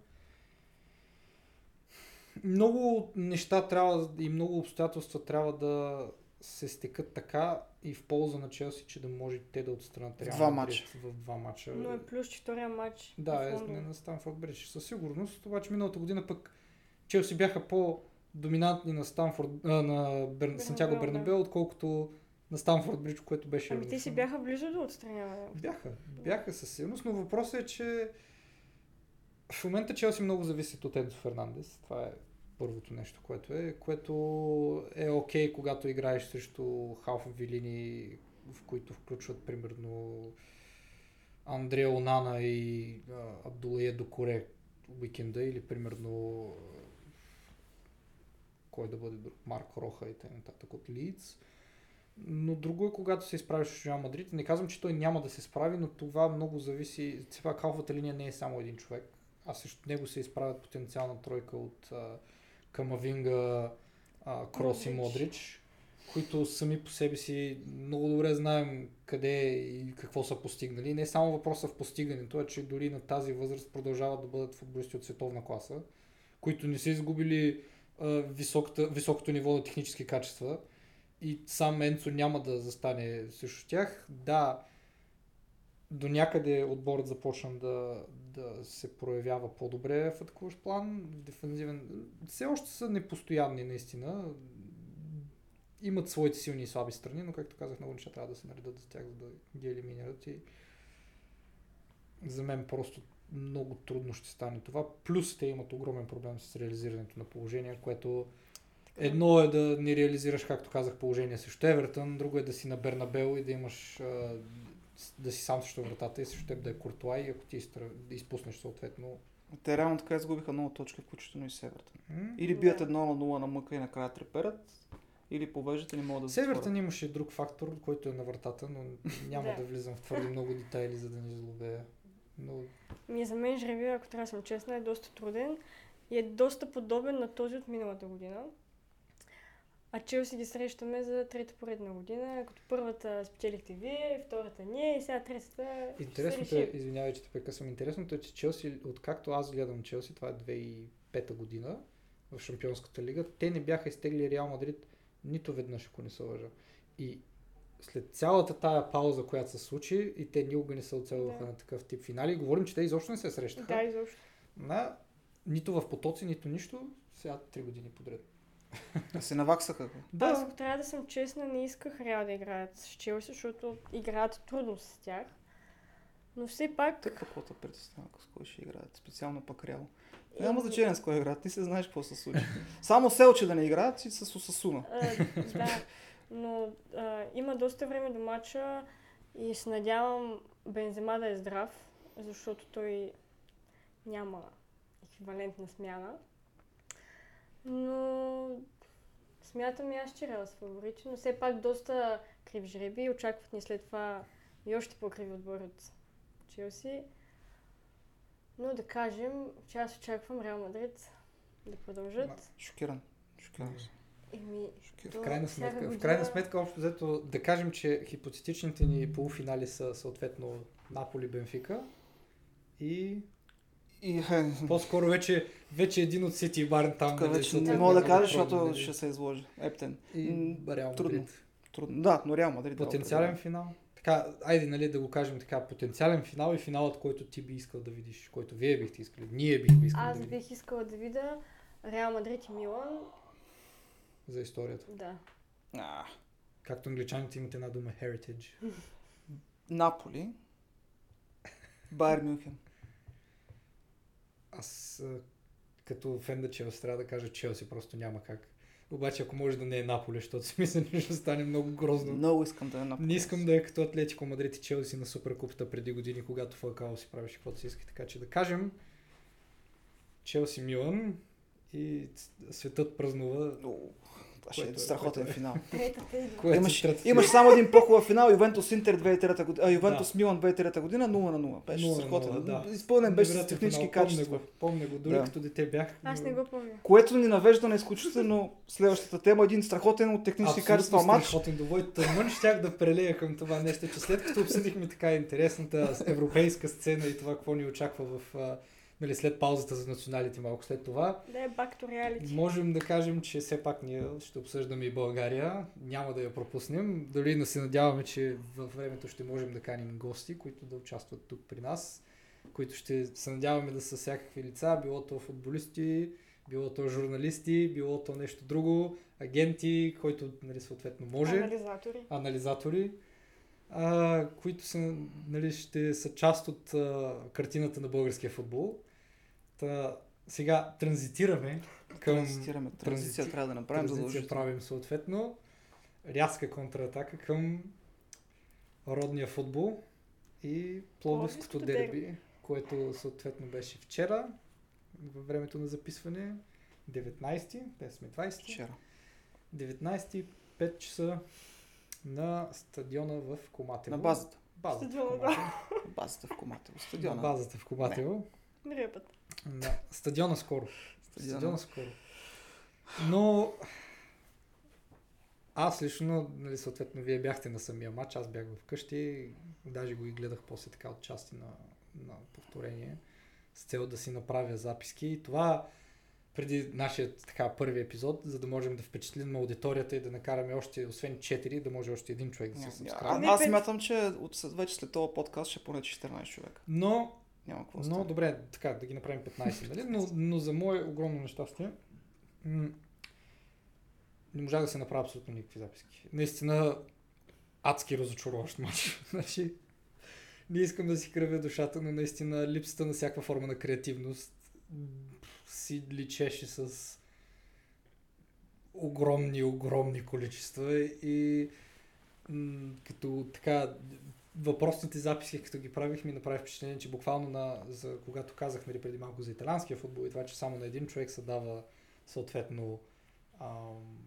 Много неща трябва и много обстоятелства трябва да се стекат така и в полза на Челси, че да може те да отстранят Реал Два мача. в два мача. Но е плюс, че втория матч. Да, е не на Станфорд Бридж. Със сигурност, обаче миналата година пък Челси бяха по-доминантни на Станфорд, а, на Бер... Сантьяго да. Бернабел, отколкото на Станфорд Бридж, което беше Ами те си бяха близо до отстраняване. Бяха, бяха със сигурност, но въпросът е, че в момента Челси много зависят от Енцо Фернандес. Това е първото нещо, което е, което е окей, okay, когато играеш срещу халфови линии, в които включват примерно Андрея Онана и Абдулая Докоре уикенда или примерно кой да бъде друг, Марко Роха и т.н. от Лиц. Но друго е когато се изправиш с Реал Мадрид. Не казвам, че той няма да се справи, но това много зависи. Все пак халфата линия не е само един човек. А срещу него се изправят потенциална тройка от а, Камавинга, а, Крос и Модрич, които сами по себе си много добре знаем къде и какво са постигнали. Не е само въпроса в постигането, а че дори на тази възраст продължават да бъдат футболисти от световна класа, които не са изгубили а, високата, високото ниво на технически качества и сам Енцо няма да застане срещу тях. Да, до някъде отборът започна да, да се проявява по-добре в атакуващ план, в дефензивен. Все още са непостоянни наистина. Имат своите силни и слаби страни, но както казах, много неща трябва да се наредат за тях, за да ги елиминират и за мен просто много трудно ще стане това. Плюс те имат огромен проблем с реализирането на положение, което Едно е да не реализираш, както казах, положение срещу Евертън, друго е да си на Бернабел и да имаш да си сам срещу вратата и срещу теб да е Куртуа и ако ти да изпуснеш съответно. Те реално така изгубиха много точки, включително и с Евертън. Mm? Или бият едно на 0 на мъка и накрая треперят, или повеждат и не могат да Севертън имаше друг фактор, който е на вратата, но няма да влизам в твърде много детайли, за да ни злобея. Но... Ми за мен жребия, ако трябва да съм честна, е доста труден и е доста подобен на този от миналата година. А Челси ги срещаме за трета поредна година, като първата спечелихте вие, втората ние и сега третата. Интересното е, извинявай, че те прекъсвам, интересното е, че Челси, откакто аз гледам Челси, това е 2005 година в Шампионската лига, те не бяха изтегли Реал Мадрид нито веднъж, ако не се лъжа. И след цялата тая пауза, която се случи, и те никога не се оцелваха да. на такъв тип финали, говорим, че те изобщо не се срещаха. Да, изобщо. На, нито в потоци, нито нищо, сега три години подред. Да се наваксаха. Да. Аз, ако трябва да съм честна, не исках Реал да играят с Челси, защото играят трудно с тях. Но все пак... Те какво те притеснява, с кой ще играят? Специално пък Реал. И... Няма значение с кой играят, ти се знаеш какво се случи. Само Селче да не играят и с Осасуна. да, но а, има доста време до мача и се надявам Бензема да е здрав, защото той няма еквивалентна смяна. Но смятам и аз, че Реал са фаворити, но все пак доста крив жреби. Очакват ни след това и още по-криви отбор от Челси. Но да кажем, че аз очаквам Реал Мадрид да продължат. Шокиран. Шокиран Еми, в крайна сметка, година... в крайна сметка, общо взето, да кажем, че хипотетичните ни полуфинали са съответно Наполи, Бенфика и и, е, По-скоро вече, вече един от Сити и Барн там. Тук вече не мога да кажа, защото нали? ще се изложи. Ептен. И Реал Трудно. Трудно. Да, но Реал Мадрид. Потенциален финал. Така, айде, нали, да го кажем така, потенциален финал и финалът, който ти би искал да видиш, който вие бихте искали, ние бихме искали Аз да видим. бих искала да видя Реал Мадрид и Милан. За историята. Да. А. Както англичаните имат една дума heritage. Наполи. Байер Мюнхен аз като фен на Челси трябва да кажа Челси, просто няма как. Обаче ако може да не е Наполе, защото си мисля, че ще стане много грозно. Много искам да е Наполе. Не искам да е като Атлетико Мадрид и Челси на Суперкупата преди години, когато Фалкао си правеше каквото си иска. Така че да кажем Челси Милан и светът празнува. Това ще е страхотен е. финал. имаш, имаш само един по-хубав финал, Ювентус Интер 2003 година, Ювентус. Милан 2003 година 0 на 0. Беше 0 страхотен. Да. Изпълнен беше с технически качества. Помня го, помня го, дори като дете бях. Аз не го помня. Което ни навежда на изключително следващата тема, един страхотен от технически качества матч. Страхотен до тъмън, щях да прелея към това нещо, че след като обсъдихме така интересната европейска сцена и това какво ни очаква в нали, след паузата за националите малко след това. Да back to reality. Можем да кажем, че все пак ние ще обсъждаме и България. Няма да я пропуснем. Дори да се надяваме, че във времето ще можем да каним гости, които да участват тук при нас, които ще се надяваме да са всякакви лица, било то футболисти, било то журналисти, било то нещо друго, агенти, който нали, съответно може. Анализатори. Анализатори а, които са, нали, ще са част от а, картината на българския футбол. Та, сега транзитираме към... Транзитираме. Транзиция трябва да направим Транзиция правим съответно. Рязка контратака към родния футбол и Пловдивското дерби, което съответно беше вчера, във времето на записване, 19-ти, те сме 20-ти. Вчера. 19 5 часа на стадиона в Коматево. На базата. Базата в Стадиона, да. Коматево. На базата в Коматево. На Стадиона. базата в Коматево. Другия път. На стадиона скоро. Стадиона. Стадиона скоро. Но аз лично, нали, съответно, вие бяхте на самия матч, аз бях вкъщи, даже го и гледах после така от части на, на повторение, с цел да си направя записки. И това преди нашия така първи епизод, за да можем да впечатлим аудиторията и да накараме още, освен 4, да може още един човек да се Ня- сабскрайбне. А, Не, аз пет. смятам, че от, след- вече след този подкаст ще поне 14 човека. Но Няма какво Но добре, така, да ги направим 15, нали? Но, но за мое огромно нещастие м- не можах да се направя абсолютно никакви записки. Наистина адски разочароващ матч. значи, не искам да си кръвя душата, но наистина липсата на всяка форма на креативност си личеше с огромни, огромни количества и м, като така въпросните записи, като ги правих, ми направи впечатление, че буквално на, за, когато казах нали, преди малко за италианския футбол и това, че само на един човек се дава съответно ам,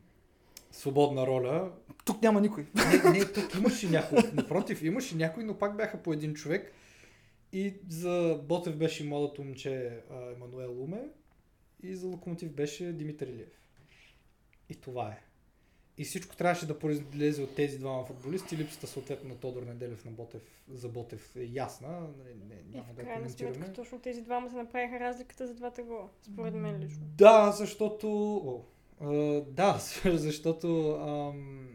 свободна роля. Тук няма никой. Не, не, тук имаше някой. Напротив, имаше някой, но пак бяха по един човек. И за Ботев беше младото момче Емануел Луме и за Локомотив беше Димитър Илиев. И това е. И всичко трябваше да произлезе от тези двама футболисти. Липсата съответно на Тодор Неделев на Ботев, за Ботев е ясна. Нали, не, И няма в да я крайна коментираме. сметка точно тези двама се направиха разликата за двата гола. Според мен лично. Да, защото... О, а, да, защото ам,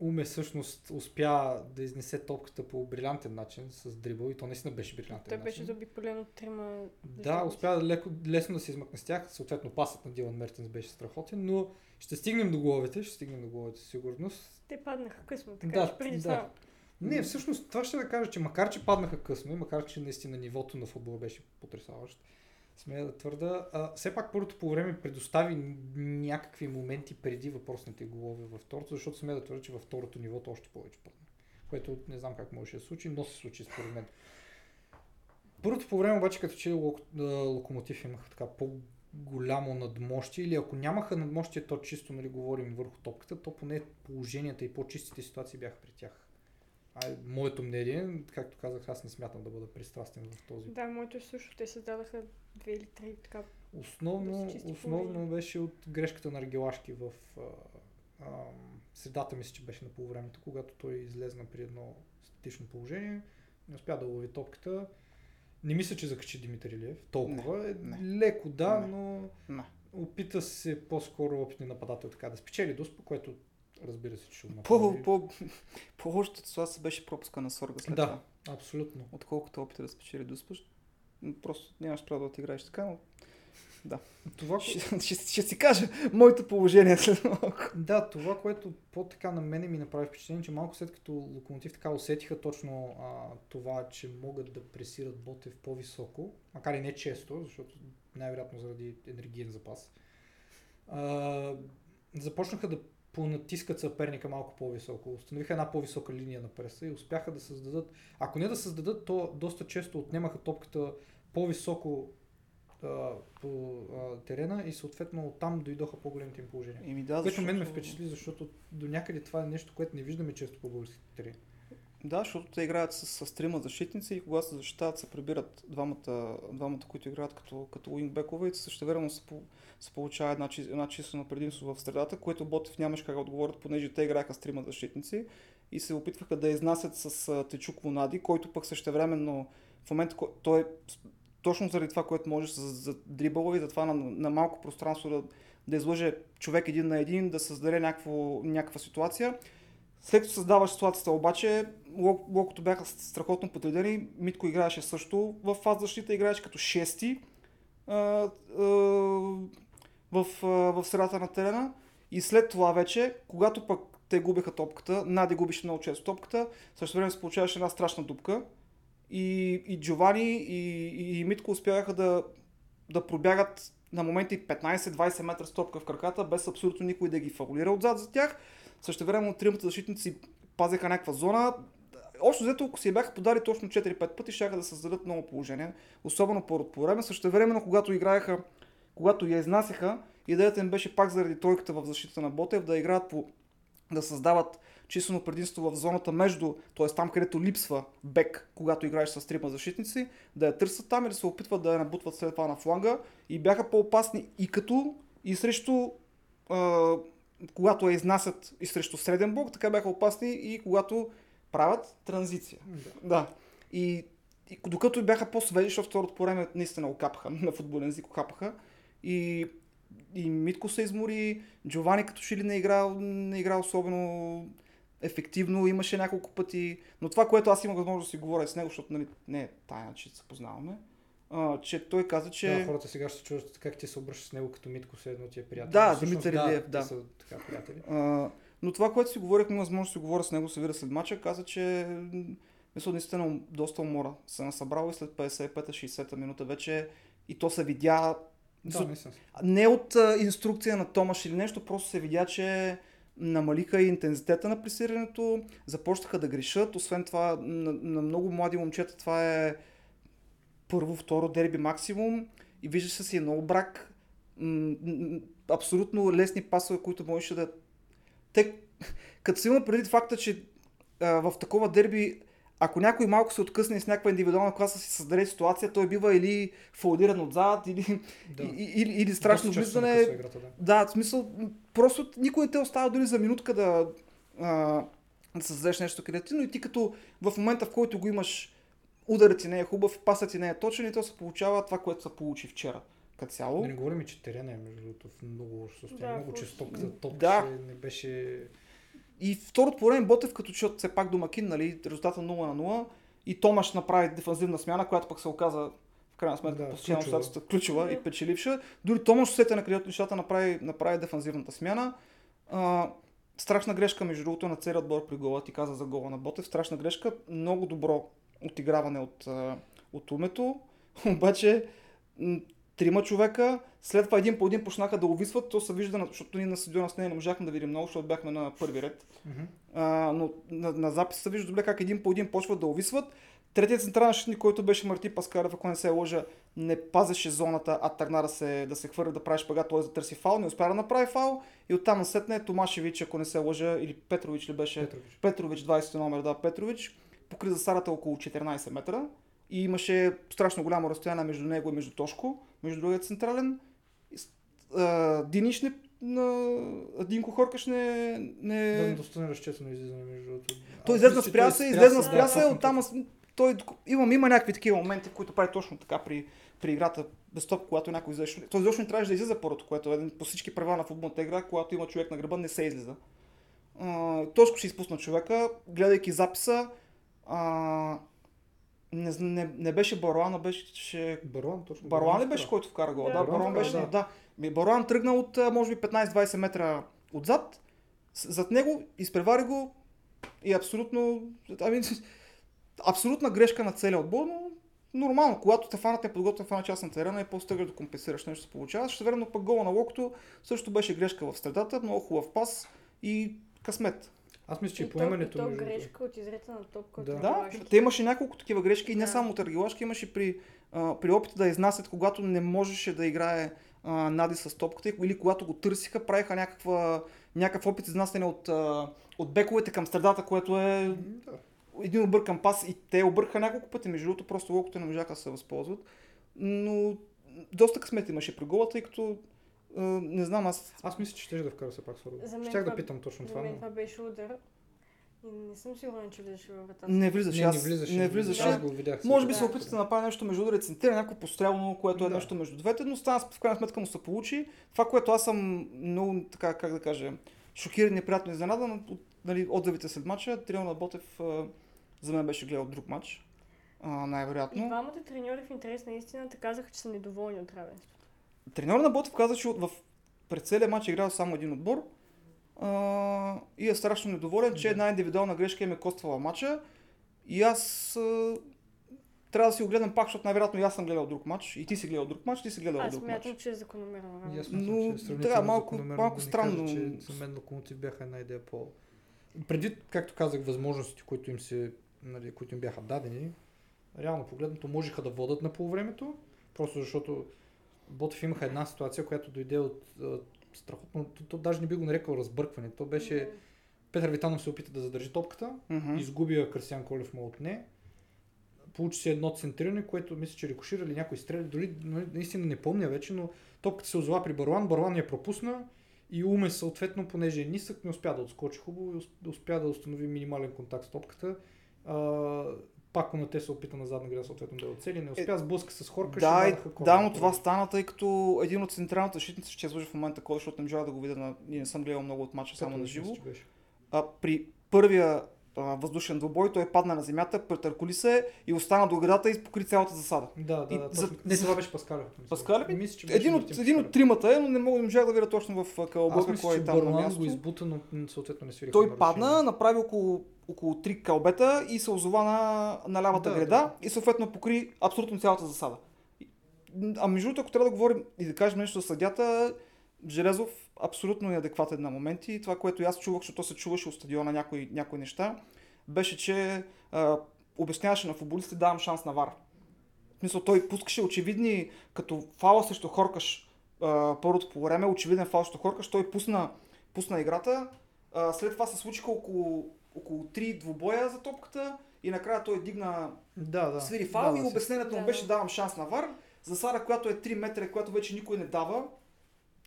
Уме всъщност успя да изнесе топката по брилянтен начин с дрибъл и то наистина беше брилянтен Той беше заобиколен от трима. Да, успя да леко, лесно да се измъкне с тях. Съответно, пасът на Дилан Мертенс беше страхотен, но ще стигнем до головете, ще стигнем до головете със сигурност. Те паднаха късно, така Да, че преди да. това. Не, всъщност това ще да кажа, че макар че паднаха късно и макар че наистина нивото на футбола беше потрясаващо, смея да твърда, а, все пак първото по време предостави някакви моменти преди въпросните голове във второто, защото смея да твърда, че във второто нивото още повече падна. Което не знам как може да се случи, но се случи според мен. Първото по време обаче, като че лок, локомотив имаха така по-голямо надмощие или ако нямаха надмощие, то чисто нали, говорим върху топката, то поне положенията и по-чистите ситуации бяха при тях. А, моето мнение, както казах, аз не смятам да бъда пристрастен в този. Да, моето е също. Те създадаха две или три така. Основно, чисти основно беше от грешката на Аргелашки в а, а, средата, мисля, че беше на полувремето, когато той излезна при едно статично положение, не успя да лови топката. Не мисля, че закачи Димитър Илиев. Толкова. Не, е, не. Леко да, Не. но Не. опита се по-скоро опитни нападател така да спечели Дуспа, което разбира се, че ще По, направи. по, по-лошата ситуация беше пропуска на Сорга след Да. това. Абсолютно. Отколкото опита да спечели Дуспаш. Просто нямаш право да отиграеш така, но Това, ще, ще, ще си кажа моето положение след малко. Да, това, което по-така на мене ми направи впечатление, че малко след като Локомотив така усетиха точно а, това, че могат да пресират Ботев по-високо, макар и не често, защото най-вероятно заради енергиен запас, а, започнаха да понатискат съперника малко по-високо. Установиха една по-висока линия на преса и успяха да създадат, ако не да създадат, то доста често отнемаха топката по-високо а, по а, терена и съответно оттам дойдоха по-големите им положения. И ми да, Което мен ме защото- впечатли, защото до някъде това е нещо, което не виждаме често по българските три. Да, защото те играят с, с трима защитници и когато се защитават, се прибират двамата, двамата които играят като, като уингбекове и също време се, по- се получава една, една числено предимство в средата, което Ботев нямаше как да отговорят, понеже те играеха с трима защитници и се опитваха да изнасят с Течук Вонади, който пък същевременно в момента той е точно заради това, което може за, за дрибъла и за това на, на малко пространство да, да излъже човек един на един, да създаде някакво, някаква ситуация. След като създаваш ситуацията обаче, Лок- Локото бяха страхотно подредени. Митко играеше също в фаз защита, играеше като шести а, в, в средата на терена. И след това вече, когато пък те губеха топката, Нади губеше много често топката, също време се получаваше една страшна дупка. И, и Джовани и, и, и Митко успяха да да пробягат на моменти 15-20 метра с топка в краката, без абсолютно никой да ги фаулира отзад за тях. Също време тримата защитници пазеха някаква зона. Общо взето, ако си я бяха подали точно 4-5 пъти, ще да създадат много положение, особено по, по време. Също време, когато играеха, когато я изнасяха, идеята им беше пак заради тройката в защита на Ботев да играят по да създават числено предимство в зоната между, т.е. там където липсва бек, когато играеш с трима защитници, да я търсят там и да се опитват да я набутват след това на фланга и бяха по-опасни и като и срещу а, когато я изнасят и срещу среден блок, така бяха опасни и когато правят транзиция. Да. Да. И, и докато бяха по-свежи, защото второто по време наистина окапаха, на футболен език окапаха. И, и Митко се измори, Джовани като че ли не игра, не игра особено ефективно, имаше няколко пъти. Но това, което аз имах възможност да си говоря с него, защото нали, не е тайна, че се познаваме, а, че той каза, че... Да, хората сега ще чуват как ти се обръщаш с него като Митко, все едно ти е приятел. Да, Всъщност, Димитър Илиев, да. Са така приятели. А, но това, което си говорихме, възможност да си говоря с него, се видя след мача, каза, че мисля, наистина доста умора се насъбрал и след 55-60 минута вече и то се видя Да, не от а, инструкция на Томаш или нещо, просто се видя, че намалиха и интензитета на пресирането, започнаха да грешат. Освен това, на, на много млади момчета това е първо, второ дерби максимум и вижда се си едно брак. М- м- абсолютно лесни пасове, които можеше да... Те, като си има преди факта, че а, в такова дерби ако някой малко се откъсне с някаква индивидуална класа си създаде ситуация, той бива или фаулиран отзад, или, Да. или, или страшно влизане. Играта, да. Да, в смисъл, просто никой не те остава дори за минутка да, а, да създадеш нещо креативно и ти като в момента, в който го имаш, ударът ти не е хубав, пасът ти не е точен и то се получава това, което се получи вчера. Като цяло. Да не говорим, че терена е между другото в много лошо състояние. Да, много в че лошо топката топ Да. не беше... И второто по време Ботев, като че все пак домакин, нали, резултата 0 на 0 и Томаш направи дефанзивна смяна, която пък се оказа в крайна сметка Да, постоянно ключова. ситуацията ключова и Да. печеливша. Дори Томаш усетя на където нещата направи, направи дефанзивната смяна. А, страшна грешка, между другото, на целият отбор при гола. Ти каза за гола на Ботев. Страшна грешка. Много добро отиграване от, от умето. Обаче трима човека, след това един по един почнаха да увисват, то се вижда, защото ние на стадиона с нея не можахме да видим много, защото бяхме на първи ред. Мгм. А, но на, на записа се вижда добре как един по един почват да увисват. Третият централен защитник, който беше Марти Паскарев, ако не се лъжа, не пазеше зоната, а тръгна да се, да се хвърли да прави шпага, т.е. да търси фал, не успя да направи фал и оттам насетне Томашевич, ако не се лъжа, или Петрович ли беше, Петрович. Петрович, 20 номер, да, Петрович, покри засарата около 14 метра и имаше страшно голямо разстояние между него и между Тошко, между другия централен. Диниш не, на, Динко Хоркаш не, не... Да, доста неразчетено излизане между другото. Той излезна спря се, излезна спря се, оттам той, имам, има някакви такива моменти, които прави точно така при, при играта без топ, когато някой излезе. Той изобщо не трябваше да излиза първото, което е по всички правила на футболната игра, когато има човек на гръба, не се излиза. Точно ще изпусна човека, гледайки записа, а, не, не, не беше Баруан, а беше ще... Барлан, точно. Баруан ли беше, който вкара гол? Да, Да, Баруан Баруан беше. Да. Ми, Баруан тръгна от може би 15-20 метра отзад, зад него, изпревари го и абсолютно, ами, абсолютна грешка на целия отбор, но нормално, когато те фанат е подготвен фана част на терена и после да компенсираш нещо се получава. Ще времено пък гола на локото също беше грешка в средата, много хубав пас и късмет. Аз мисля, че И и то, поемането и то между другото. грешка от изрета на топка. Да. от Да, те имаше няколко такива грешки и не Да. само от Аргилашки, имаше при, а, при опита да изнасят, когато не можеше да играе а, Нади с топката или когато го търсиха, правиха някаква, някакъв опит изнасяне от, а, от бековете към средата, което е Да. един объркан пас и те объркаха няколко пъти, между другото просто локото не можаха да се възползват. Но доста късмет имаше при гола, тъй като не знам, аз Аз мисля, че ще да вкара все пак. За мен Щях да питам точно За това, мен но... това беше удар. И не съм сигурна, че влизаше във вратата. не влизаше. Не, не аз, влизаше. не влизаше. Аз го видях. Може би Да. се опитате да направи нещо между удар и център, някакво пострелно, което е Да. нещо между двете, но стана в крайна сметка му се получи. Това, което аз съм много, така, как да кажа, шокиран и приятно изненадан от нали, отзивите след мача. Тренер на Ботев за мен беше гледал друг матч. А, И най-вероятно. двамата треньори в интерес на истината казаха, че са недоволни от равенството. Треньор на Ботев каза, че в пред целия матч е играл само един отбор а, и е страшно недоволен, че Да. една индивидуална грешка им е коствала матча. И аз а, трябва да си го гледам пак, защото най-вероятно и аз съм гледал друг матч, и ти си гледал друг матч, ти си гледал Аз друг матч. смятам, че е закономерно. Аз мисля, Но, че да, сравнително малко- закономерно малко да странно. Кажа, че за мен локомотив бяха една идея по... Предвид, както казах, възможностите, които им, се, нали, които им бяха дадени, реално погледнато можеха да водат на полувремето, просто защото Ботев имаха една ситуация, която дойде от а, страхотно, то, то даже не би го нарекал разбъркване. То беше, Петър Витанов се опита да задържи топката, Мгм. изгуби я Красиан Колев му отне. Получи се едно центриране, което мисля, че рекошира или някой стреля. Дори нали, наистина не помня вече, но топката се озова при Баруан. Баруан я пропусна и Уме съответно, понеже е нисък, не успя да отскочи хубаво и усп- успя да установи минимален контакт с топката. А, пак на те се опита на задна града съответно да оцели. Не успя, сблъска с Хорка. Да, ще и, да, но това стана, тъй като един от централната защитница ще излъжа в момента кой, защото не можах да го видя на... Не съм гледал много от мача, само на живо. А, при първия а, въздушен двубой той падна на земята, претърколи се и остана до градата и покри цялата засада. Да, да, И да. за-. Не, това беше Паскалев. мисля. Паскалев ли? Мисля, че беше Един от, един от тримата е, но не мога да можах да видя точно в мисля, кой е там на място. го избута, но съответно не свириха Той падна, направи около, около 3 кълбета и се озова на, на лявата Да, града да. и съответно покри абсолютно цялата засада. А между другото, ако трябва да говорим и да кажем нещо за съдята, Железов абсолютно неадекватен на моменти. Това, което аз чувах, защото се чуваше от стадиона някои, някои неща, беше, че а, обясняваше на футболистите, давам шанс на вар. В смисъл, той пускаше очевидни, като фала срещу Хоркаш а, първото по време, очевиден фал срещу Хоркаш, той пусна, пусна играта. А, след това се случиха около, около 3 двубоя за топката и накрая той дигна Да, да. свири фал да, и да, обяснението му Да, беше да. давам шанс на вар. Засада, която е 3 метра, която вече никой не дава.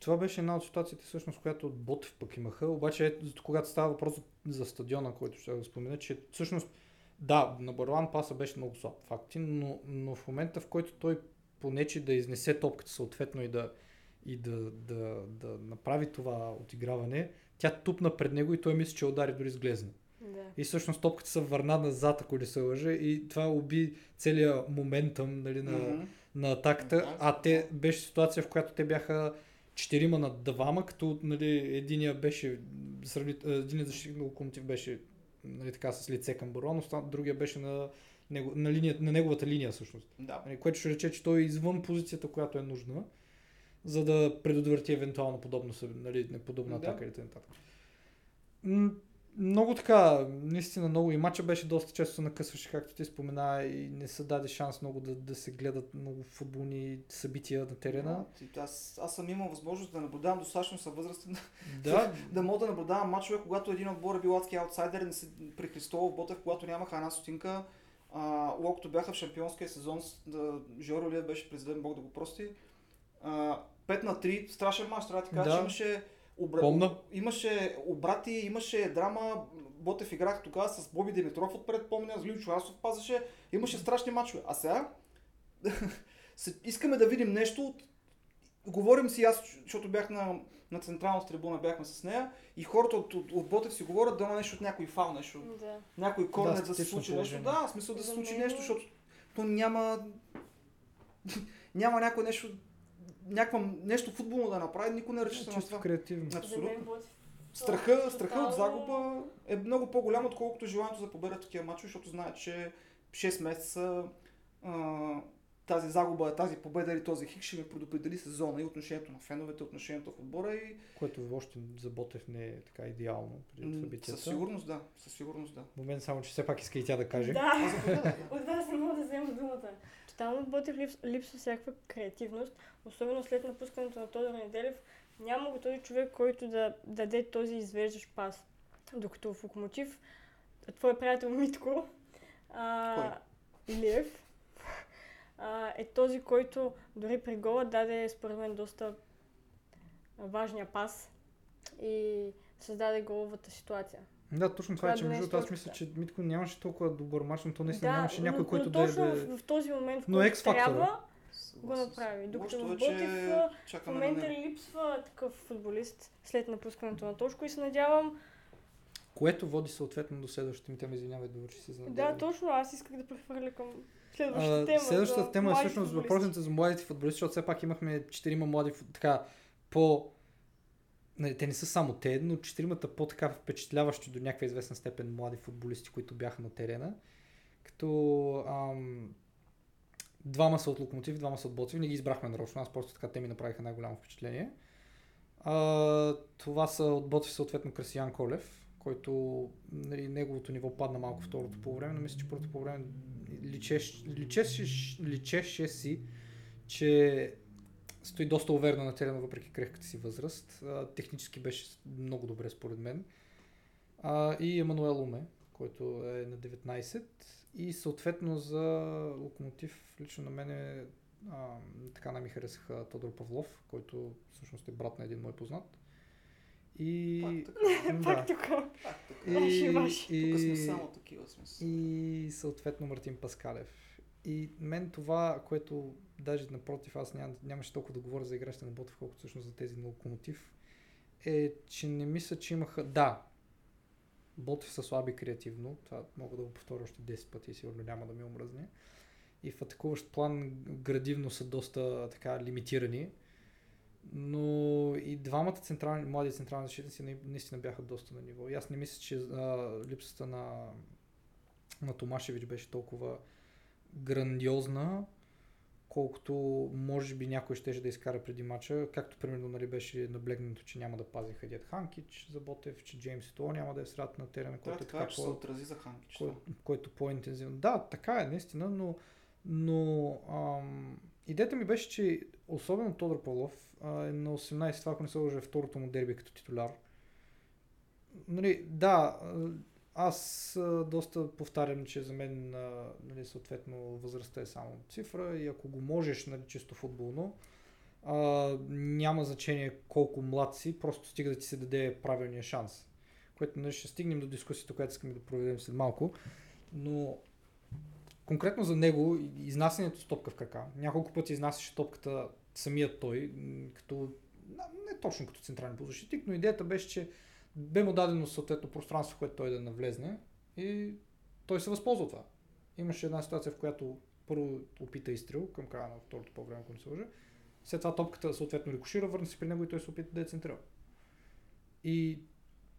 Това беше една от ситуациите, всъщност, която от Ботев пък имаха. Обаче, ето, когато става въпрос за стадиона, който ще да спомена, че всъщност, да, на Барлан паса беше много слаб, факти, но, но в момента, в който той понече да изнесе топката съответно и да, и да, да, да направи това отиграване, тя тупна пред него и той мисли, че удари дори с глезни. Да. И всъщност топката се върна назад, ако не се лъжа, и това уби целият моментъм нали, на, Мгм. на атаката, а те беше ситуация, в която те бяха четирима на двама, като нали, единия беше единият защитник на локомотив беше нали, така, с лице към Барон, другия беше на, него, на, линия, на неговата линия всъщност. Да. Нали, което ще рече, че той е извън позицията, която е нужна, за да предотврати евентуално подобно, нали, неподобна Да. атака или т.н. Много така, наистина много и матча беше доста често се накъсваше, както ти спомена и не се даде шанс много да, да се гледат много футболни събития на терена. Да, Аз, аз съм имал възможност да наблюдавам достатъчно съм възрастен, Да, да мога да наблюдавам мачове, когато един отбор е бил адски аутсайдер, не се, при Христов Ботев, когато нямаха една стотинка, а, локото бяха в шампионския сезон, да, Жоро Илиев беше президент, Бог да го прости. А, 5 на 3, страшен мач, трябва да ти кажа, Да. че имаше, обра... Помня. имаше обрати, имаше драма, Ботев играх тогава с Боби Димитров отпред, помня, с Лючо Асов пазеше, имаше страшни мачове. А сега се- искаме да видим нещо от говорим си аз, защото бях на, на централната трибуна, бяхме с нея и хората от, от, от Ботев си говорят да има нещо от някой фал, нещо, Да. някой корнер да, се статично случи нещо. Да, смисъл да се случи нещо, защото то няма няма някой нещо някаква, нещо футболно да направи, никой не ръча на чисто това. креативно. Абсолютно. Страха, Тотално- страха от загуба е много по-голям, отколкото желанието за победа в такива мачове, защото знаят, че 6 месеца а, тази загуба, тази победа или този хик ще ми предопредели сезона и отношението на феновете, отношението в отбора и Което още за Ботев не е така идеално м, събитията. със сигурност да, със сигурност да. Момент само, че все пак иска и тя да каже. Да. От вас не мога да взема думата. Тотално в Ботев липс, липсва всякаква креативност, особено след напускането на Тодор Неделев. Няма го този човек, който да даде този извеждащ пас. Докато в Локомотив, твой приятел Митко, а, Илиев, а, е този, който дори при гола даде според мен доста важния пас и създаде головата ситуация. Да, точно това е, Това че да не между е аз мисля, че Митко нямаше толкова добър мач, но то наистина да, нямаше някой, но, който но да е... точно Да... е- в, в този момент, в Но който трябва, го направи. Докато в е, че Ботев в момента липсва такъв футболист след напускането на Тошко и се надявам. Което води съответно до следващата ми тема, извинявай, довърши се за Да, точно, аз исках да прехвърля към следващата А, тема. Следващата тема е всъщност въпросите за младите футболисти, защото все пак имахме четирима млади, така, по... Не, те не са само те, но четиримата по-така впечатляващи до някаква известна степен млади футболисти, които бяха на терена. Като ам, Двама са от Локомотив, двама са от Ботев. Не ги избрахме нарочно. Аз просто така те ми направиха най-голямо впечатление. А, това са от Ботев съответно Красиян Колев, който нали, неговото ниво падна малко второто по време, но мисля, че първото по време личеше, личеше, личеше си, че стои доста уверено на терена, въпреки крехката си възраст. А, технически беше много добре според мен. А, и Емануел Уме, който е на 19. И съответно за Локомотив, лично на мен е, а, така не ми харесаха Тодор Павлов, който всъщност е брат на един мой познат. И... Пак тук. Пак тук. И, Ваши, ваши. и, Тук сме само такива сме. си. и съответно Мартин Паскалев. И мен това, което даже напротив, аз ням, нямаше толкова да говоря за игращите на Ботев, колкото всъщност за тези на Локомотив, е, че не мисля, че имаха... Да, Ботев са слаби креативно, това мога да го повторя още 10 пъти и сигурно няма да ми омръзне. И в атакуващ план градивно са доста така лимитирани. Но и двамата централни, млади централни защитници на- наистина бяха доста на ниво. И аз не мисля, че а, липсата на, на Томашевич беше толкова грандиозна, колкото може би някой щеше да изкара преди мача, както примерно нали, беше наблегнато, че няма да пази Хадият Ханкич за Ботев, че Джеймс То няма да е сред на терена, който е е така, така че се по, отрази за Ханкич. кой, който по-интензивно. Да, така е, наистина, но, но ам, идеята ми беше, че особено Тодор Павлов а, е на 18, това ако не се лъжа е второто му дерби като титуляр. Нали, да, аз доста повтарям, че за мен нали, съответно възрастта е само цифра и ако го можеш нали, чисто футболно, а, няма значение колко млад си, просто стига да ти се даде правилния шанс. Което нали, ще стигнем до дискусията, която искаме да проведем след малко. Но конкретно за него, изнасянето с топка в крака. Няколко пъти изнасяше топката самият той, като, не точно като централен полузащитник, но идеята беше, че бе му дадено съответно пространство, което той да навлезне и той се възползва това. Имаше една ситуация, в която първо опита изстрел към края на второто по време, ако не се лъжа. След това топката съответно рикошира, върна се при него и той се опита да е централ. И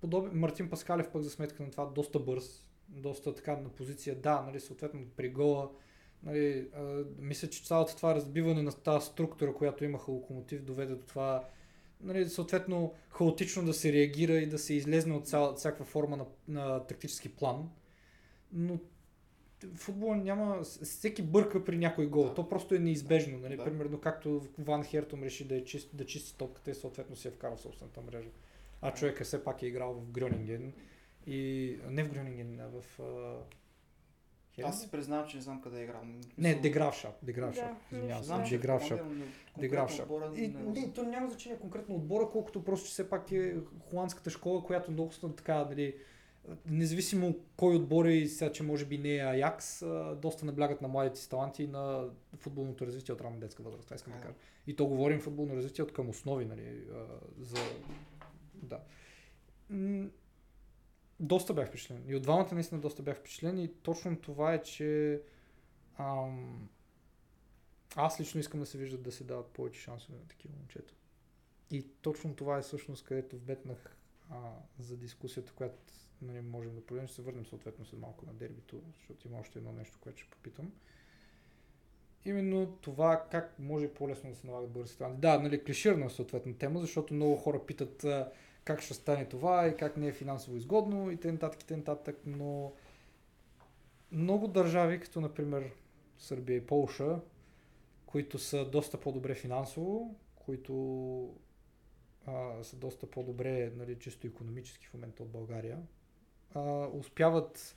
подобен, Мартин Паскалев пък за сметка на това доста бърз, доста така на позиция, да, нали, съответно при гола, нали, а, мисля, че цялото това разбиване на тази структура, която имаха локомотив, доведе до това нали, съответно хаотично да се реагира и да се излезне от цяла, всякаква форма на, на тактически план. Но футбола няма... Всеки бърка при някой гол. Да. То просто е неизбежно. Нали? Да. Примерно както Ван Хертом реши да, е чист, да чисти топката и съответно си я вкара в собствената мрежа. А човека все пак е играл в Грюнинген. И... Не в Грюнинген, а в... Аз си признавам, че не знам къде е играл. Не, Дегравшап. Дегравшап. Да, Извинявам не се. Отбора И, не го не, знам. то няма значение конкретно отбора, колкото просто, че все пак е холандската школа, която много са така, нали, независимо кой отбор е и сега, че може би не е Аякс, доста наблягат на младите си таланти и на футболното развитие от ранна детска възраст. Това искам да е. кажа. И то говорим футболно развитие от към основи, нали, за... Да. Доста бях впечатлен. И от двамата наистина доста бях впечатлен и точно това е, че ам, аз лично искам да се виждат да се дават повече шансове на такива момчета. И точно това е всъщност където вбетнах а, за дискусията, която нали, можем да проведем. Ще се върнем съответно след малко на дербито, защото има още едно нещо, което ще попитам. Именно това как може по-лесно да се налагат български таланти. Да, нали, клиширана е съответно тема, защото много хора питат а, как ще стане това и как не е финансово изгодно и т.н. и т.н. но много държави, като например Сърбия и Полша, които са доста по-добре финансово, които а, са доста по-добре, нали, чисто економически в момента от България, а, успяват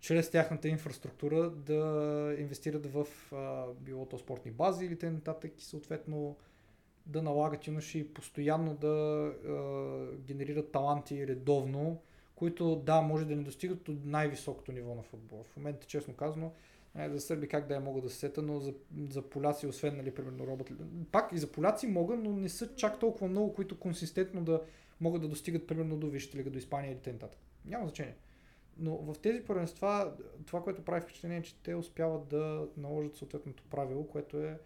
чрез тяхната инфраструктура да инвестират в а, било то спортни бази или т.н. и съответно да налагат юноши постоянно да а, генерират таланти редовно, които да, може да не достигат до най-високото ниво на футбола. В момента, честно казано, не, за сърби как да я мога да се сета, но за, за поляци, освен, нали, примерно, робот. Пак и за поляци мога, но не са чак толкова много, които консистентно да могат да достигат, примерно, до Висшата лига, до Испания или т.н. Няма значение. Но в тези първенства, това, което прави впечатление, е, че те успяват да наложат съответното правило, което е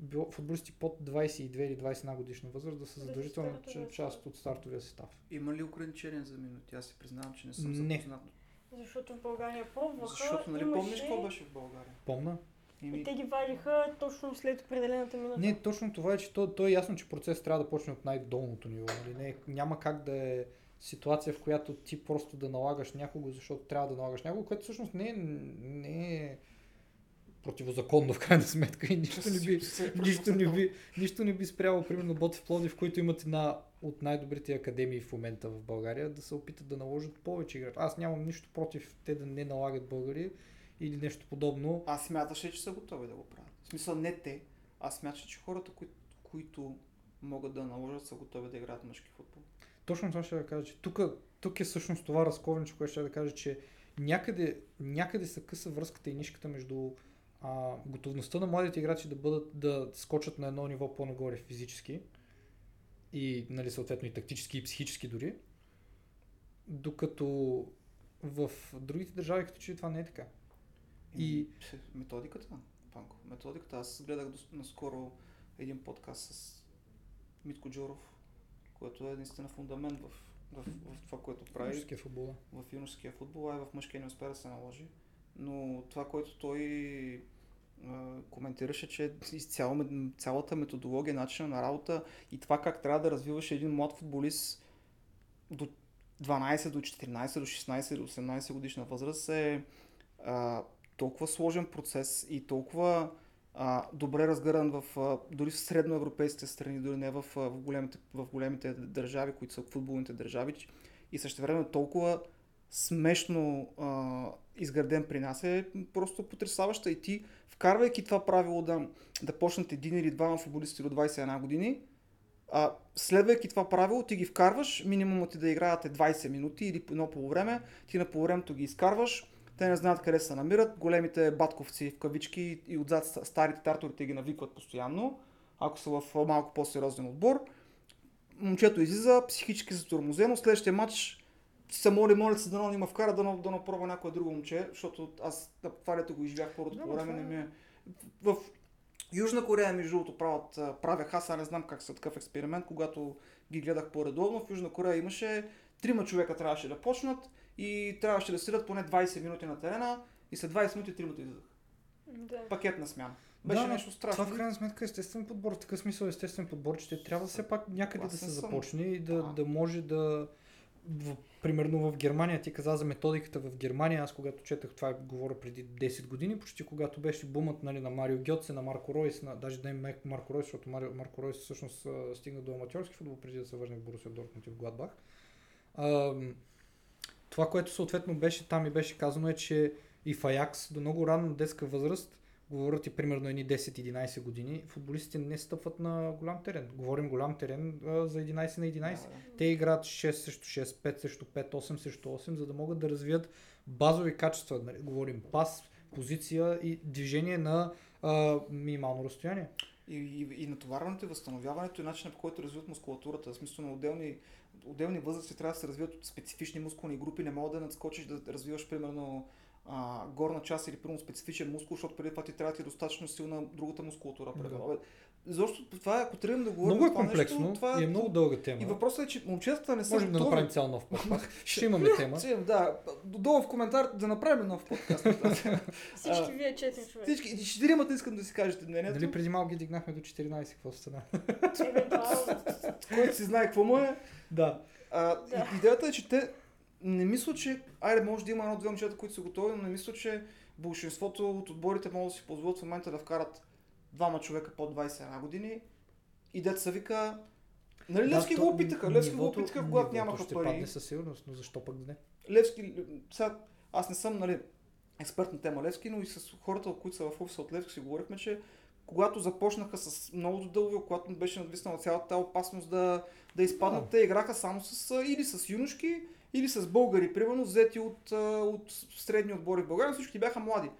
било- футболисти под 22 или 21 годишна възраст да са ч- част от стартовия състав. Има ли ограничения за минути? Аз си признавам, че не съм Не. запознат. Защото в България пробваха. Защото, нали имаше- помниш какво беше в България? Помна? И те ги вадиха точно след определената минута. Не, точно това е, че то, то е ясно, че процес трябва да почне от най-долното ниво. Нали? Не, няма как да е ситуация, в която ти просто да налагаш някого, защото трябва да налагаш някого, което всъщност не е, не е противозаконно в крайна сметка и нищо не би, нищо не би, нищо не би спряло, примерно Ботев Плодив, които имат една от най-добрите академии в момента в България, да се опитат да наложат повече играчи. Аз нямам нищо против те да не налагат българи или нещо подобно. Аз смяташе, че са готови да го правят. В смисъл не те, аз смяташе, че хората, кои, които могат да наложат, са готови да играят мъжки футбол. Точно това ще да кажа, че тук, тук е всъщност това разковниче, което ще да кажа, че някъде, някъде се къса връзката и нишката между а, готовността на младите играчи да бъдат да скочат на едно ниво по-нагоре физически и нали, съответно и тактически и психически дори, докато в другите държави като че това не е така. И методиката, Панко, методиката. Аз гледах наскоро един подкаст с Митко Джоров, което е наистина фундамент в, в, в това, което прави. Юношеския футбол. В юношеския футбол, а и в мъжкия не успя да се наложи. Но това, което той коментираше, че изцяло, цялата методология, начина на работа и това как трябва да развиваш един млад футболист до 12, до 14, до 16, до 18 годишна възраст е а, толкова сложен процес и толкова а, добре разгърнан в а, дори в средноевропейските страни, дори не в, в, големите, в големите държави, които са футболните държави. И също време толкова смешно а, изграден при нас е просто потрясаваща. И ти, вкарвайки това правило да, да почнат един или двама футболисти до 21 години, а, следвайки това правило, ти ги вкарваш, минимумът ти да играете 20 минути или едно по време, ти на полувремето ги изкарваш, те не знаят къде се намират. Големите батковци в кавички и отзад старите тарторите ги навикват постоянно, ако са в малко по-сериозен отбор. Момчето излиза, психически затормозено. Следващия матч се моли, моля се да има вкара да, да напробва някое друго момче, защото аз това лето го изживях първото да, по време, не ми е... В Южна Корея, между другото, правят, правях аз, не знам как са такъв експеримент, когато ги гледах по-редовно. В Южна Корея имаше трима човека трябваше да почнат, и трябваше да седят поне 20 минути на терена и след 20 минути тримата излизах. Да. Пакетна смяна. Беше да, нещо страшно. Това в крайна сметка е естествен подбор. В такъв смисъл естествен подбор, че те трябва все пак някъде да се съм. започне и да, да може да... В, примерно в Германия, ти каза за методиката в Германия, аз когато четах това, говоря преди 10 години, почти когато беше бумът нали, на Марио Гьоце, на Марко Ройс, на, даже да е Марко Ройс, защото Марио, Марко Ройс всъщност стигна до аматьорски футбол преди да се върне в Борусия Дортмунд и в Гладбах. А, това, което съответно беше там и беше казано е, че и в Аякс до много рано детска възраст, говорят и примерно едни 10-11 години, футболистите не стъпват на голям терен. Говорим голям терен а, за 11 на 11. Да, да. Те играят 6 срещу 6, 5 срещу 5, 8 срещу 8, за да могат да развият базови качества. Нали, говорим пас, позиция и движение на а, минимално разстояние. И, и, и натоварването и възстановяването и начинът по който развиват мускулатурата, в смисъл на отделни отделни възрасти трябва да се развиват от специфични мускулни групи, не мога да надскочиш да развиваш примерно а, горна част или примерно специфичен мускул, защото преди това ти трябва да ти е достатъчно силна другата мускулатура. Да. Защо това, ако тръгнем да говорим. Много е комплексно нещо, това, е и е много дълга тема. И въпросът е, че момчетата не са. Можем да направим цял нов подкаст. Ще имаме тема. да, долу в коментар да направим нов подкаст. Всички вие четири човека. Всички, четиримата искам да си кажете мнението. Дали преди малко ги дигнахме до 14, какво стана? Който си знае какво му е. Да. А, да. Идеята е, че те не мисля, че... Айде, може да има едно-две момчета, които са готови, но не мисля, че большинството от отборите могат да си позволят в момента да вкарат двама човека под 21 години и деца вика... Нали да, Левски то, го опитаха, Левски го опитаха, когато нямаха ще пари. падне със сигурност, но защо пък не? Левски, сега, аз не съм, нали, експерт на тема Левски, но и с хората, които са в офиса от Левски си говорихме, че когато започнаха с многото дълги, когато беше надвиснала цялата опасност да, да изпаднат, те играха само с, или с юношки, или с българи, примерно, взети от, от средни отбори в България, всички бяха млади.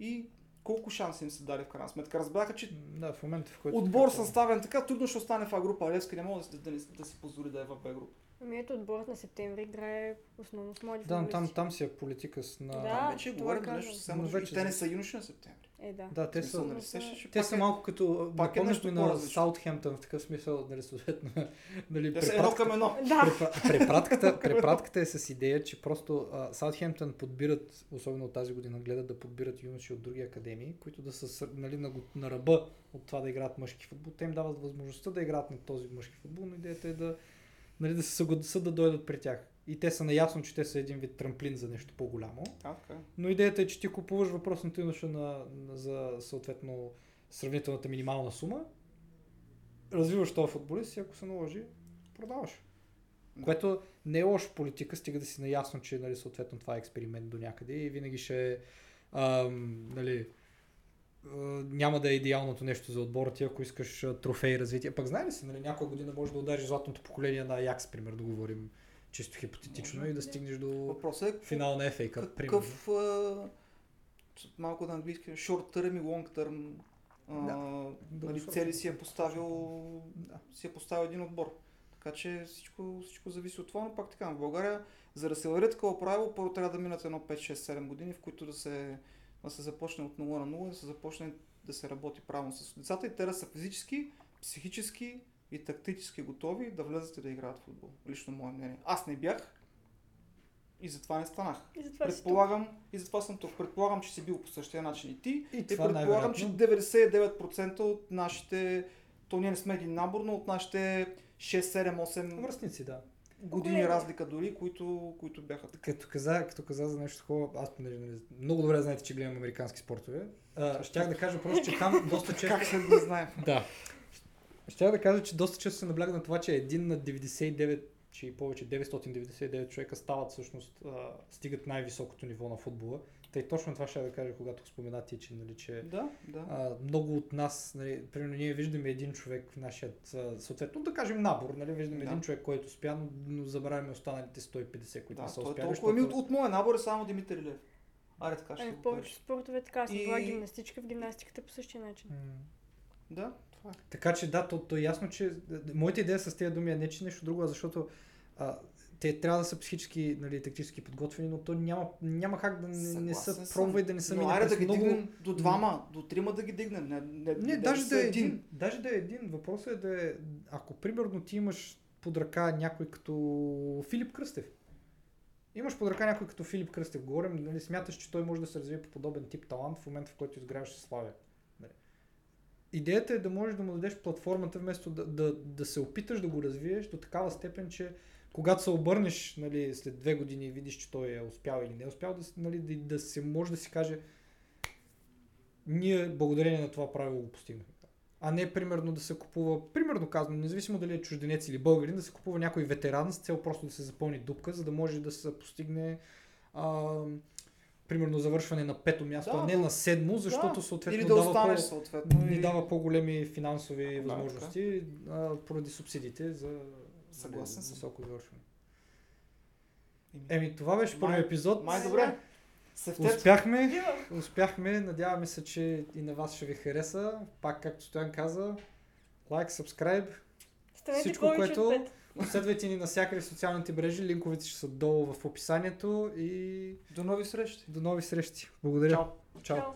И колко шанси им се дали в крайна сметка. Разбраха, че да, в момента, в който отбор така, съставен така, трудно ще остане в А група. Левски не може да, да, да, да си позволи да е в Б група. Ами ето отборът на септември играе основно с млади Да, но там, там си е политика с на... Да. вече това говорим нещо съвсем Но вече Те не са юноши на септември. Е, да. Да, те Смисъл, са... нали, сещаш, че Те са е- малко като... пак е нещо на. Саутхемптън в такъв смисъл, нали, съответно, нали, Те са едно препратката- към едно. Да. Препра- препратката, препратката е с идея, че просто Саутхемптън подбират, особено от тази година, гледат да подбират юноши от други академии, които да са нали, на, на ръба от това да играят мъжки футбол. Те им дават възможността да играят на този мъжки футбол, но идеята е да, нали, да се съгласят да дойдат при тях. И те са наясно, че те са един вид трамплин за нещо по-голямо. Така. Но идеята е, че ти купуваш въпросната юноша на, на, за съответно сравнителната минимална сума, развиваш този футболист и ако се наложи, продаваш. Да. Което не е лоша политика, стига да си наясно, че нали, съответно това е експеримент до някъде и винаги ще ам, нали, няма да е идеалното нещо за отбора ти, ако искаш а, трофей и развитие. Пък знае ли се, нали, някоя година може да удариш златното поколение на Аякс, пример, да говорим чисто хипотетично Може. и да стигнеш до Въпросът е финал на FA Cup, какъв а, малко на английски short term и long term Да. нали, цели си е поставил Да. си е поставил един отбор. Така че всичко, всичко зависи от това, но пак така, в България, за да се въведе такова правило, първо трябва да минат едно 5-6-7 години, в които да се, да се започне от 0 на 0, да се започне да се работи правилно с децата и те да са физически, психически и тактически готови да влезат и да играят в футбол. Лично мое мнение. Аз не бях и затова не станах. И затова. Предполагам, и затова съм тук. Предполагам, че си бил по същия начин и ти. И И предполагам, че най-вероятно. 99% от нашите, то ние не сме един набор, но от нашите 6, 7, 8 Връстници, да. Години Поколение. разлика дори, които, които бяха така. Като каза, като каза за нещо такова, аз понеже нали, много добре знаете, че гледам американски спортове. А, щях да кажа просто, че там доста често... Как се да знаем? Да. Щях да кажа, че доста често се набляга на това, че един на 99, че и повече 999 човека стават всъщност, а, стигат най-високото ниво на футбола. Тъй точно това ще да кажа, когато спомена ти, че, нали, че Да, да. а, много от нас, нали, примерно ние виждаме един човек в нашия, съответно да кажем набор, нали, виждаме Да. един човек, който успя, но, но забравяме останалите 150, които да не са е успяли. толкова. Ами от, защото- от моя набор е само Димитър Илев. Аре така ще Ами, го в повечето кажа. спортове така. Съм И- била гимнастичка, в гимнастиката по същия начин. М. Да, това е. Така че да, то, то е ясно, че моята идея с тези думи е не че нещо друго, а защото а, те трябва да са психически, нали, тактически подготвени, но то няма, няма как да не, не Съгласен са съм. пробва и да не са минали да ги много... дигнем до двама, до трима да ги дигнем. Не, не, Не, даже са да е един. Даже да е един. Въпросът е да е, ако примерно ти имаш под ръка някой като Филип Кръстев. Имаш под ръка някой като Филип Кръстев. Говорим, нали, смяташ, че той може да се развие по подобен тип талант в момента, в който изграждаш славя. Нали. Идеята е да можеш да му дадеш платформата, вместо да, да, да се опиташ да го развиеш до такава степен, че когато се обърнеш нали, след две години и видиш, че той е успял или не е успял, да, нали, да, да се може да си каже ние благодарение на това правило го постигнахме. А не примерно да се купува, примерно казвам, независимо дали е чужденец или българин, да се купува някой ветеран с цел просто да се запълни дупка, за да може да се постигне а, примерно завършване на пето място, Да, а не на седмо, защото Да. съответно Или да дава останеш по, съответно. ни и- дава по-големи финансови Да, възможности а, поради субсидиите за Съгласен съм. високо завършване. Еми, Еми, това беше първият епизод. Май добре. Сефтет. Успяхме, успяхме, надяваме се, че и на вас ще ви хареса. Пак, както Стоян каза, лайк, subscribe, Станете Всичко, което- последвайте ни навсякъде в социалните мрежи, линковете ще са долу в описанието и До нови срещи. до нови срещи. Благодаря. Чао. Чао. Чао.